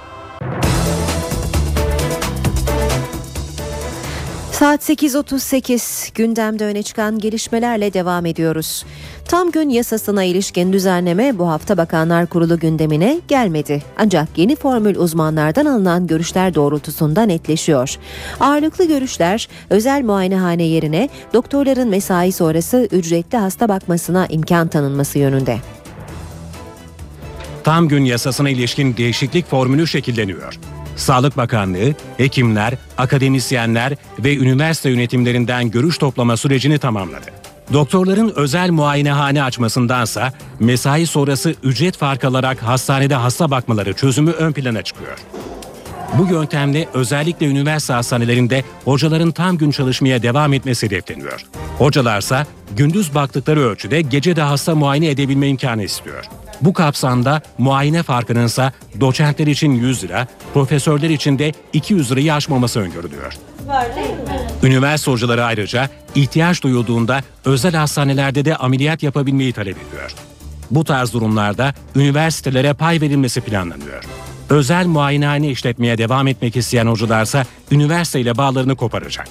Saat 8.38 gündemde öne çıkan gelişmelerle devam ediyoruz. Tam gün yasasına ilişkin düzenleme bu hafta Bakanlar Kurulu gündemine gelmedi. Ancak yeni formül uzmanlardan alınan görüşler doğrultusunda netleşiyor. Ağırlıklı görüşler özel muayenehane yerine doktorların mesai sonrası ücretli hasta bakmasına imkan tanınması yönünde. Tam gün yasasına ilişkin değişiklik formülü şekilleniyor. Sağlık Bakanlığı, hekimler, akademisyenler ve üniversite yönetimlerinden görüş toplama sürecini tamamladı. Doktorların özel muayenehane açmasındansa mesai sonrası ücret fark alarak hastanede hasta bakmaları çözümü ön plana çıkıyor. Bu yöntemle özellikle üniversite hastanelerinde hocaların tam gün çalışmaya devam etmesi hedefleniyor. Hocalarsa gündüz baktıkları ölçüde gece de hasta muayene edebilme imkanı istiyor. Bu kapsamda muayene farkının ise doçentler için 100 lira, profesörler için de 200 lirayı aşmaması öngörülüyor. Üniversite hocaları ayrıca ihtiyaç duyulduğunda özel hastanelerde de ameliyat yapabilmeyi talep ediyor. Bu tarz durumlarda üniversitelere pay verilmesi planlanıyor. Özel muayenehane işletmeye devam etmek isteyen hocalarsa üniversiteyle bağlarını koparacak.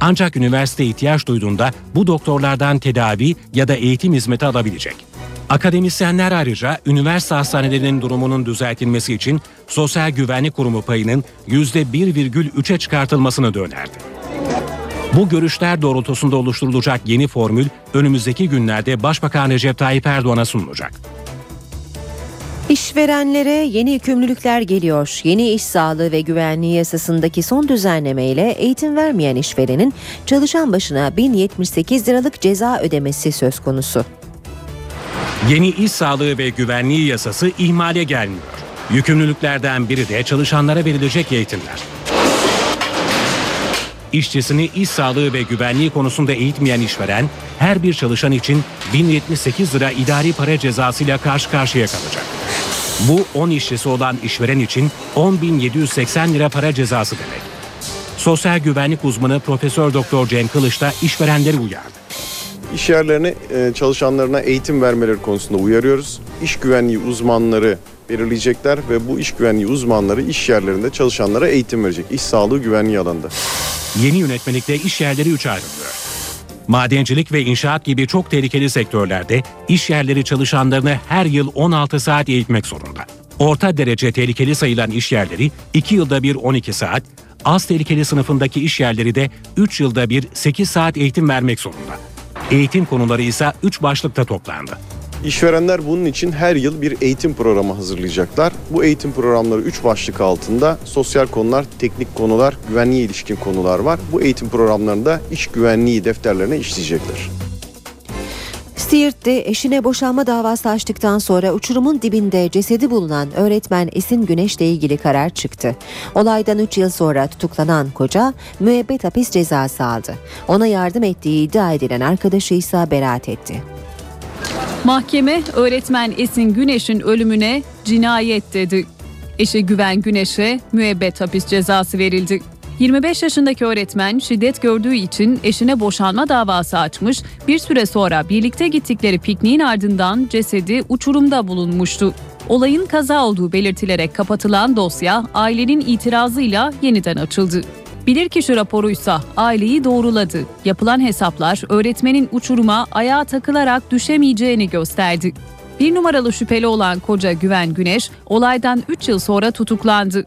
Ancak üniversite ihtiyaç duyduğunda bu doktorlardan tedavi ya da eğitim hizmeti alabilecek. Akademisyenler ayrıca üniversite hastanelerinin durumunun düzeltilmesi için Sosyal Güvenlik Kurumu payının %1,3'e çıkartılmasını da önerdi. Bu görüşler doğrultusunda oluşturulacak yeni formül önümüzdeki günlerde Başbakan Recep Tayyip Erdoğan'a sunulacak. İşverenlere yeni yükümlülükler geliyor. Yeni iş sağlığı ve güvenliği yasasındaki son düzenleme ile eğitim vermeyen işverenin çalışan başına 1078 liralık ceza ödemesi söz konusu. Yeni iş sağlığı ve güvenliği yasası ihmale gelmiyor. Yükümlülüklerden biri de çalışanlara verilecek eğitimler. İşçisini iş sağlığı ve güvenliği konusunda eğitmeyen işveren her bir çalışan için 1078 lira idari para cezasıyla karşı karşıya kalacak. Bu 10 işçisi olan işveren için 10.780 lira para cezası demek. Sosyal güvenlik uzmanı Profesör Doktor Cem Kılıç da işverenleri uyardı. İş yerlerine çalışanlarına eğitim vermeleri konusunda uyarıyoruz. İş güvenliği uzmanları belirleyecekler ve bu iş güvenliği uzmanları iş yerlerinde çalışanlara eğitim verecek. İş sağlığı güvenliği alanında. Yeni yönetmelikte iş yerleri 3 ayrılıyor. Madencilik ve inşaat gibi çok tehlikeli sektörlerde iş yerleri çalışanlarını her yıl 16 saat eğitmek zorunda. Orta derece tehlikeli sayılan iş yerleri 2 yılda bir 12 saat, az tehlikeli sınıfındaki iş yerleri de 3 yılda bir 8 saat eğitim vermek zorunda. Eğitim konuları ise 3 başlıkta toplandı. İşverenler bunun için her yıl bir eğitim programı hazırlayacaklar. Bu eğitim programları 3 başlık altında sosyal konular, teknik konular, güvenliğe ilişkin konular var. Bu eğitim programlarında iş güvenliği defterlerine işleyecekler. Siirt'te eşine boşanma davası açtıktan sonra uçurumun dibinde cesedi bulunan öğretmen Esin Güneş'le ilgili karar çıktı. Olaydan 3 yıl sonra tutuklanan koca müebbet hapis cezası aldı. Ona yardım ettiği iddia edilen arkadaşı ise beraat etti. Mahkeme öğretmen Esin Güneş'in ölümüne cinayet dedi. Eşi Güven Güneş'e müebbet hapis cezası verildi. 25 yaşındaki öğretmen şiddet gördüğü için eşine boşanma davası açmış, bir süre sonra birlikte gittikleri pikniğin ardından cesedi uçurumda bulunmuştu. Olayın kaza olduğu belirtilerek kapatılan dosya ailenin itirazıyla yeniden açıldı. Bilirkişi raporuysa aileyi doğruladı. Yapılan hesaplar öğretmenin uçuruma ayağa takılarak düşemeyeceğini gösterdi. Bir numaralı şüpheli olan koca Güven Güneş olaydan 3 yıl sonra tutuklandı.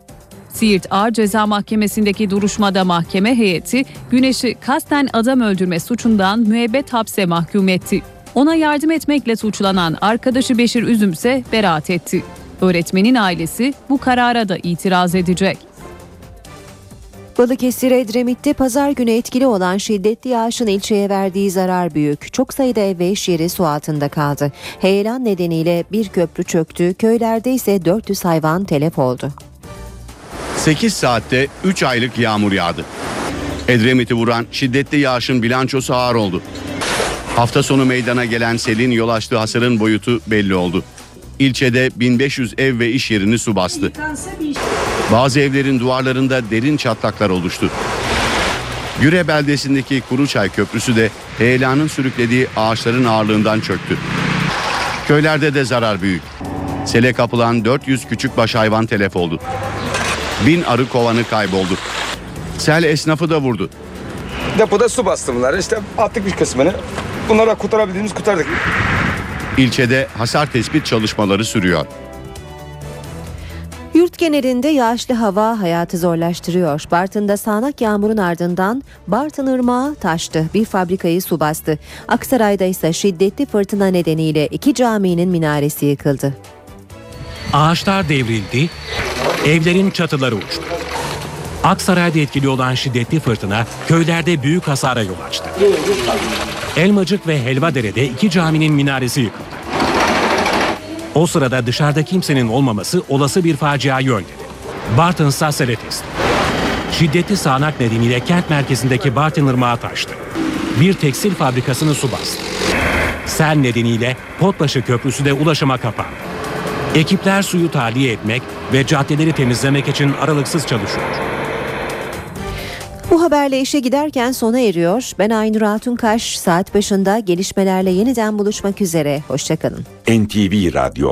Siirt Ağır Ceza Mahkemesi'ndeki duruşmada mahkeme heyeti Güneş'i kasten adam öldürme suçundan müebbet hapse mahkum etti. Ona yardım etmekle suçlanan arkadaşı Beşir Üzüm ise beraat etti. Öğretmenin ailesi bu karara da itiraz edecek. Balıkesir Edremit'te pazar günü etkili olan şiddetli yağışın ilçeye verdiği zarar büyük. Çok sayıda ev ve iş yeri su altında kaldı. Heyelan nedeniyle bir köprü çöktü, köylerde ise 400 hayvan telef oldu. 8 saatte 3 aylık yağmur yağdı. Edremit'i vuran şiddetli yağışın bilançosu ağır oldu. Hafta sonu meydana gelen selin yol açtığı hasarın boyutu belli oldu. İlçede 1500 ev ve iş yerini su bastı. Bazı evlerin duvarlarında derin çatlaklar oluştu. Güre beldesindeki Kuruçay Köprüsü de heyelanın sürüklediği ağaçların ağırlığından çöktü. Köylerde de zarar büyük. Sele kapılan 400 küçükbaş hayvan telef oldu. Bin arı kovanı kayboldu. Sel esnafı da vurdu. Depoda su bastı bunlar. İşte attık bir kısmını. Bunlara kurtarabildiğimiz kurtardık. İlçede hasar tespit çalışmaları sürüyor. Yurt genelinde yağışlı hava hayatı zorlaştırıyor. Bartın'da sağanak yağmurun ardından Bartın Irmağı taştı. Bir fabrikayı su bastı. Aksaray'da ise şiddetli fırtına nedeniyle iki caminin minaresi yıkıldı. Ağaçlar devrildi, evlerin çatıları uçtu. Aksaray'da etkili olan şiddetli fırtına köylerde büyük hasara yol açtı. Elmacık ve Helvadere'de iki caminin minaresi yıkıldı. O sırada dışarıda kimsenin olmaması olası bir faciayı önledi. Bartın Sassele testi. Şiddetli sağanak nedeniyle kent merkezindeki Bartın Irmağı taştı. Bir tekstil fabrikasını su bastı. Sel nedeniyle Potbaşı Köprüsü de ulaşıma kapandı. Ekipler suyu tahliye etmek ve caddeleri temizlemek için aralıksız çalışıyor. Bu haberle işe giderken sona eriyor. Ben Aynur Altunkaş. Saat başında gelişmelerle yeniden buluşmak üzere. Hoşçakalın. NTV Radyo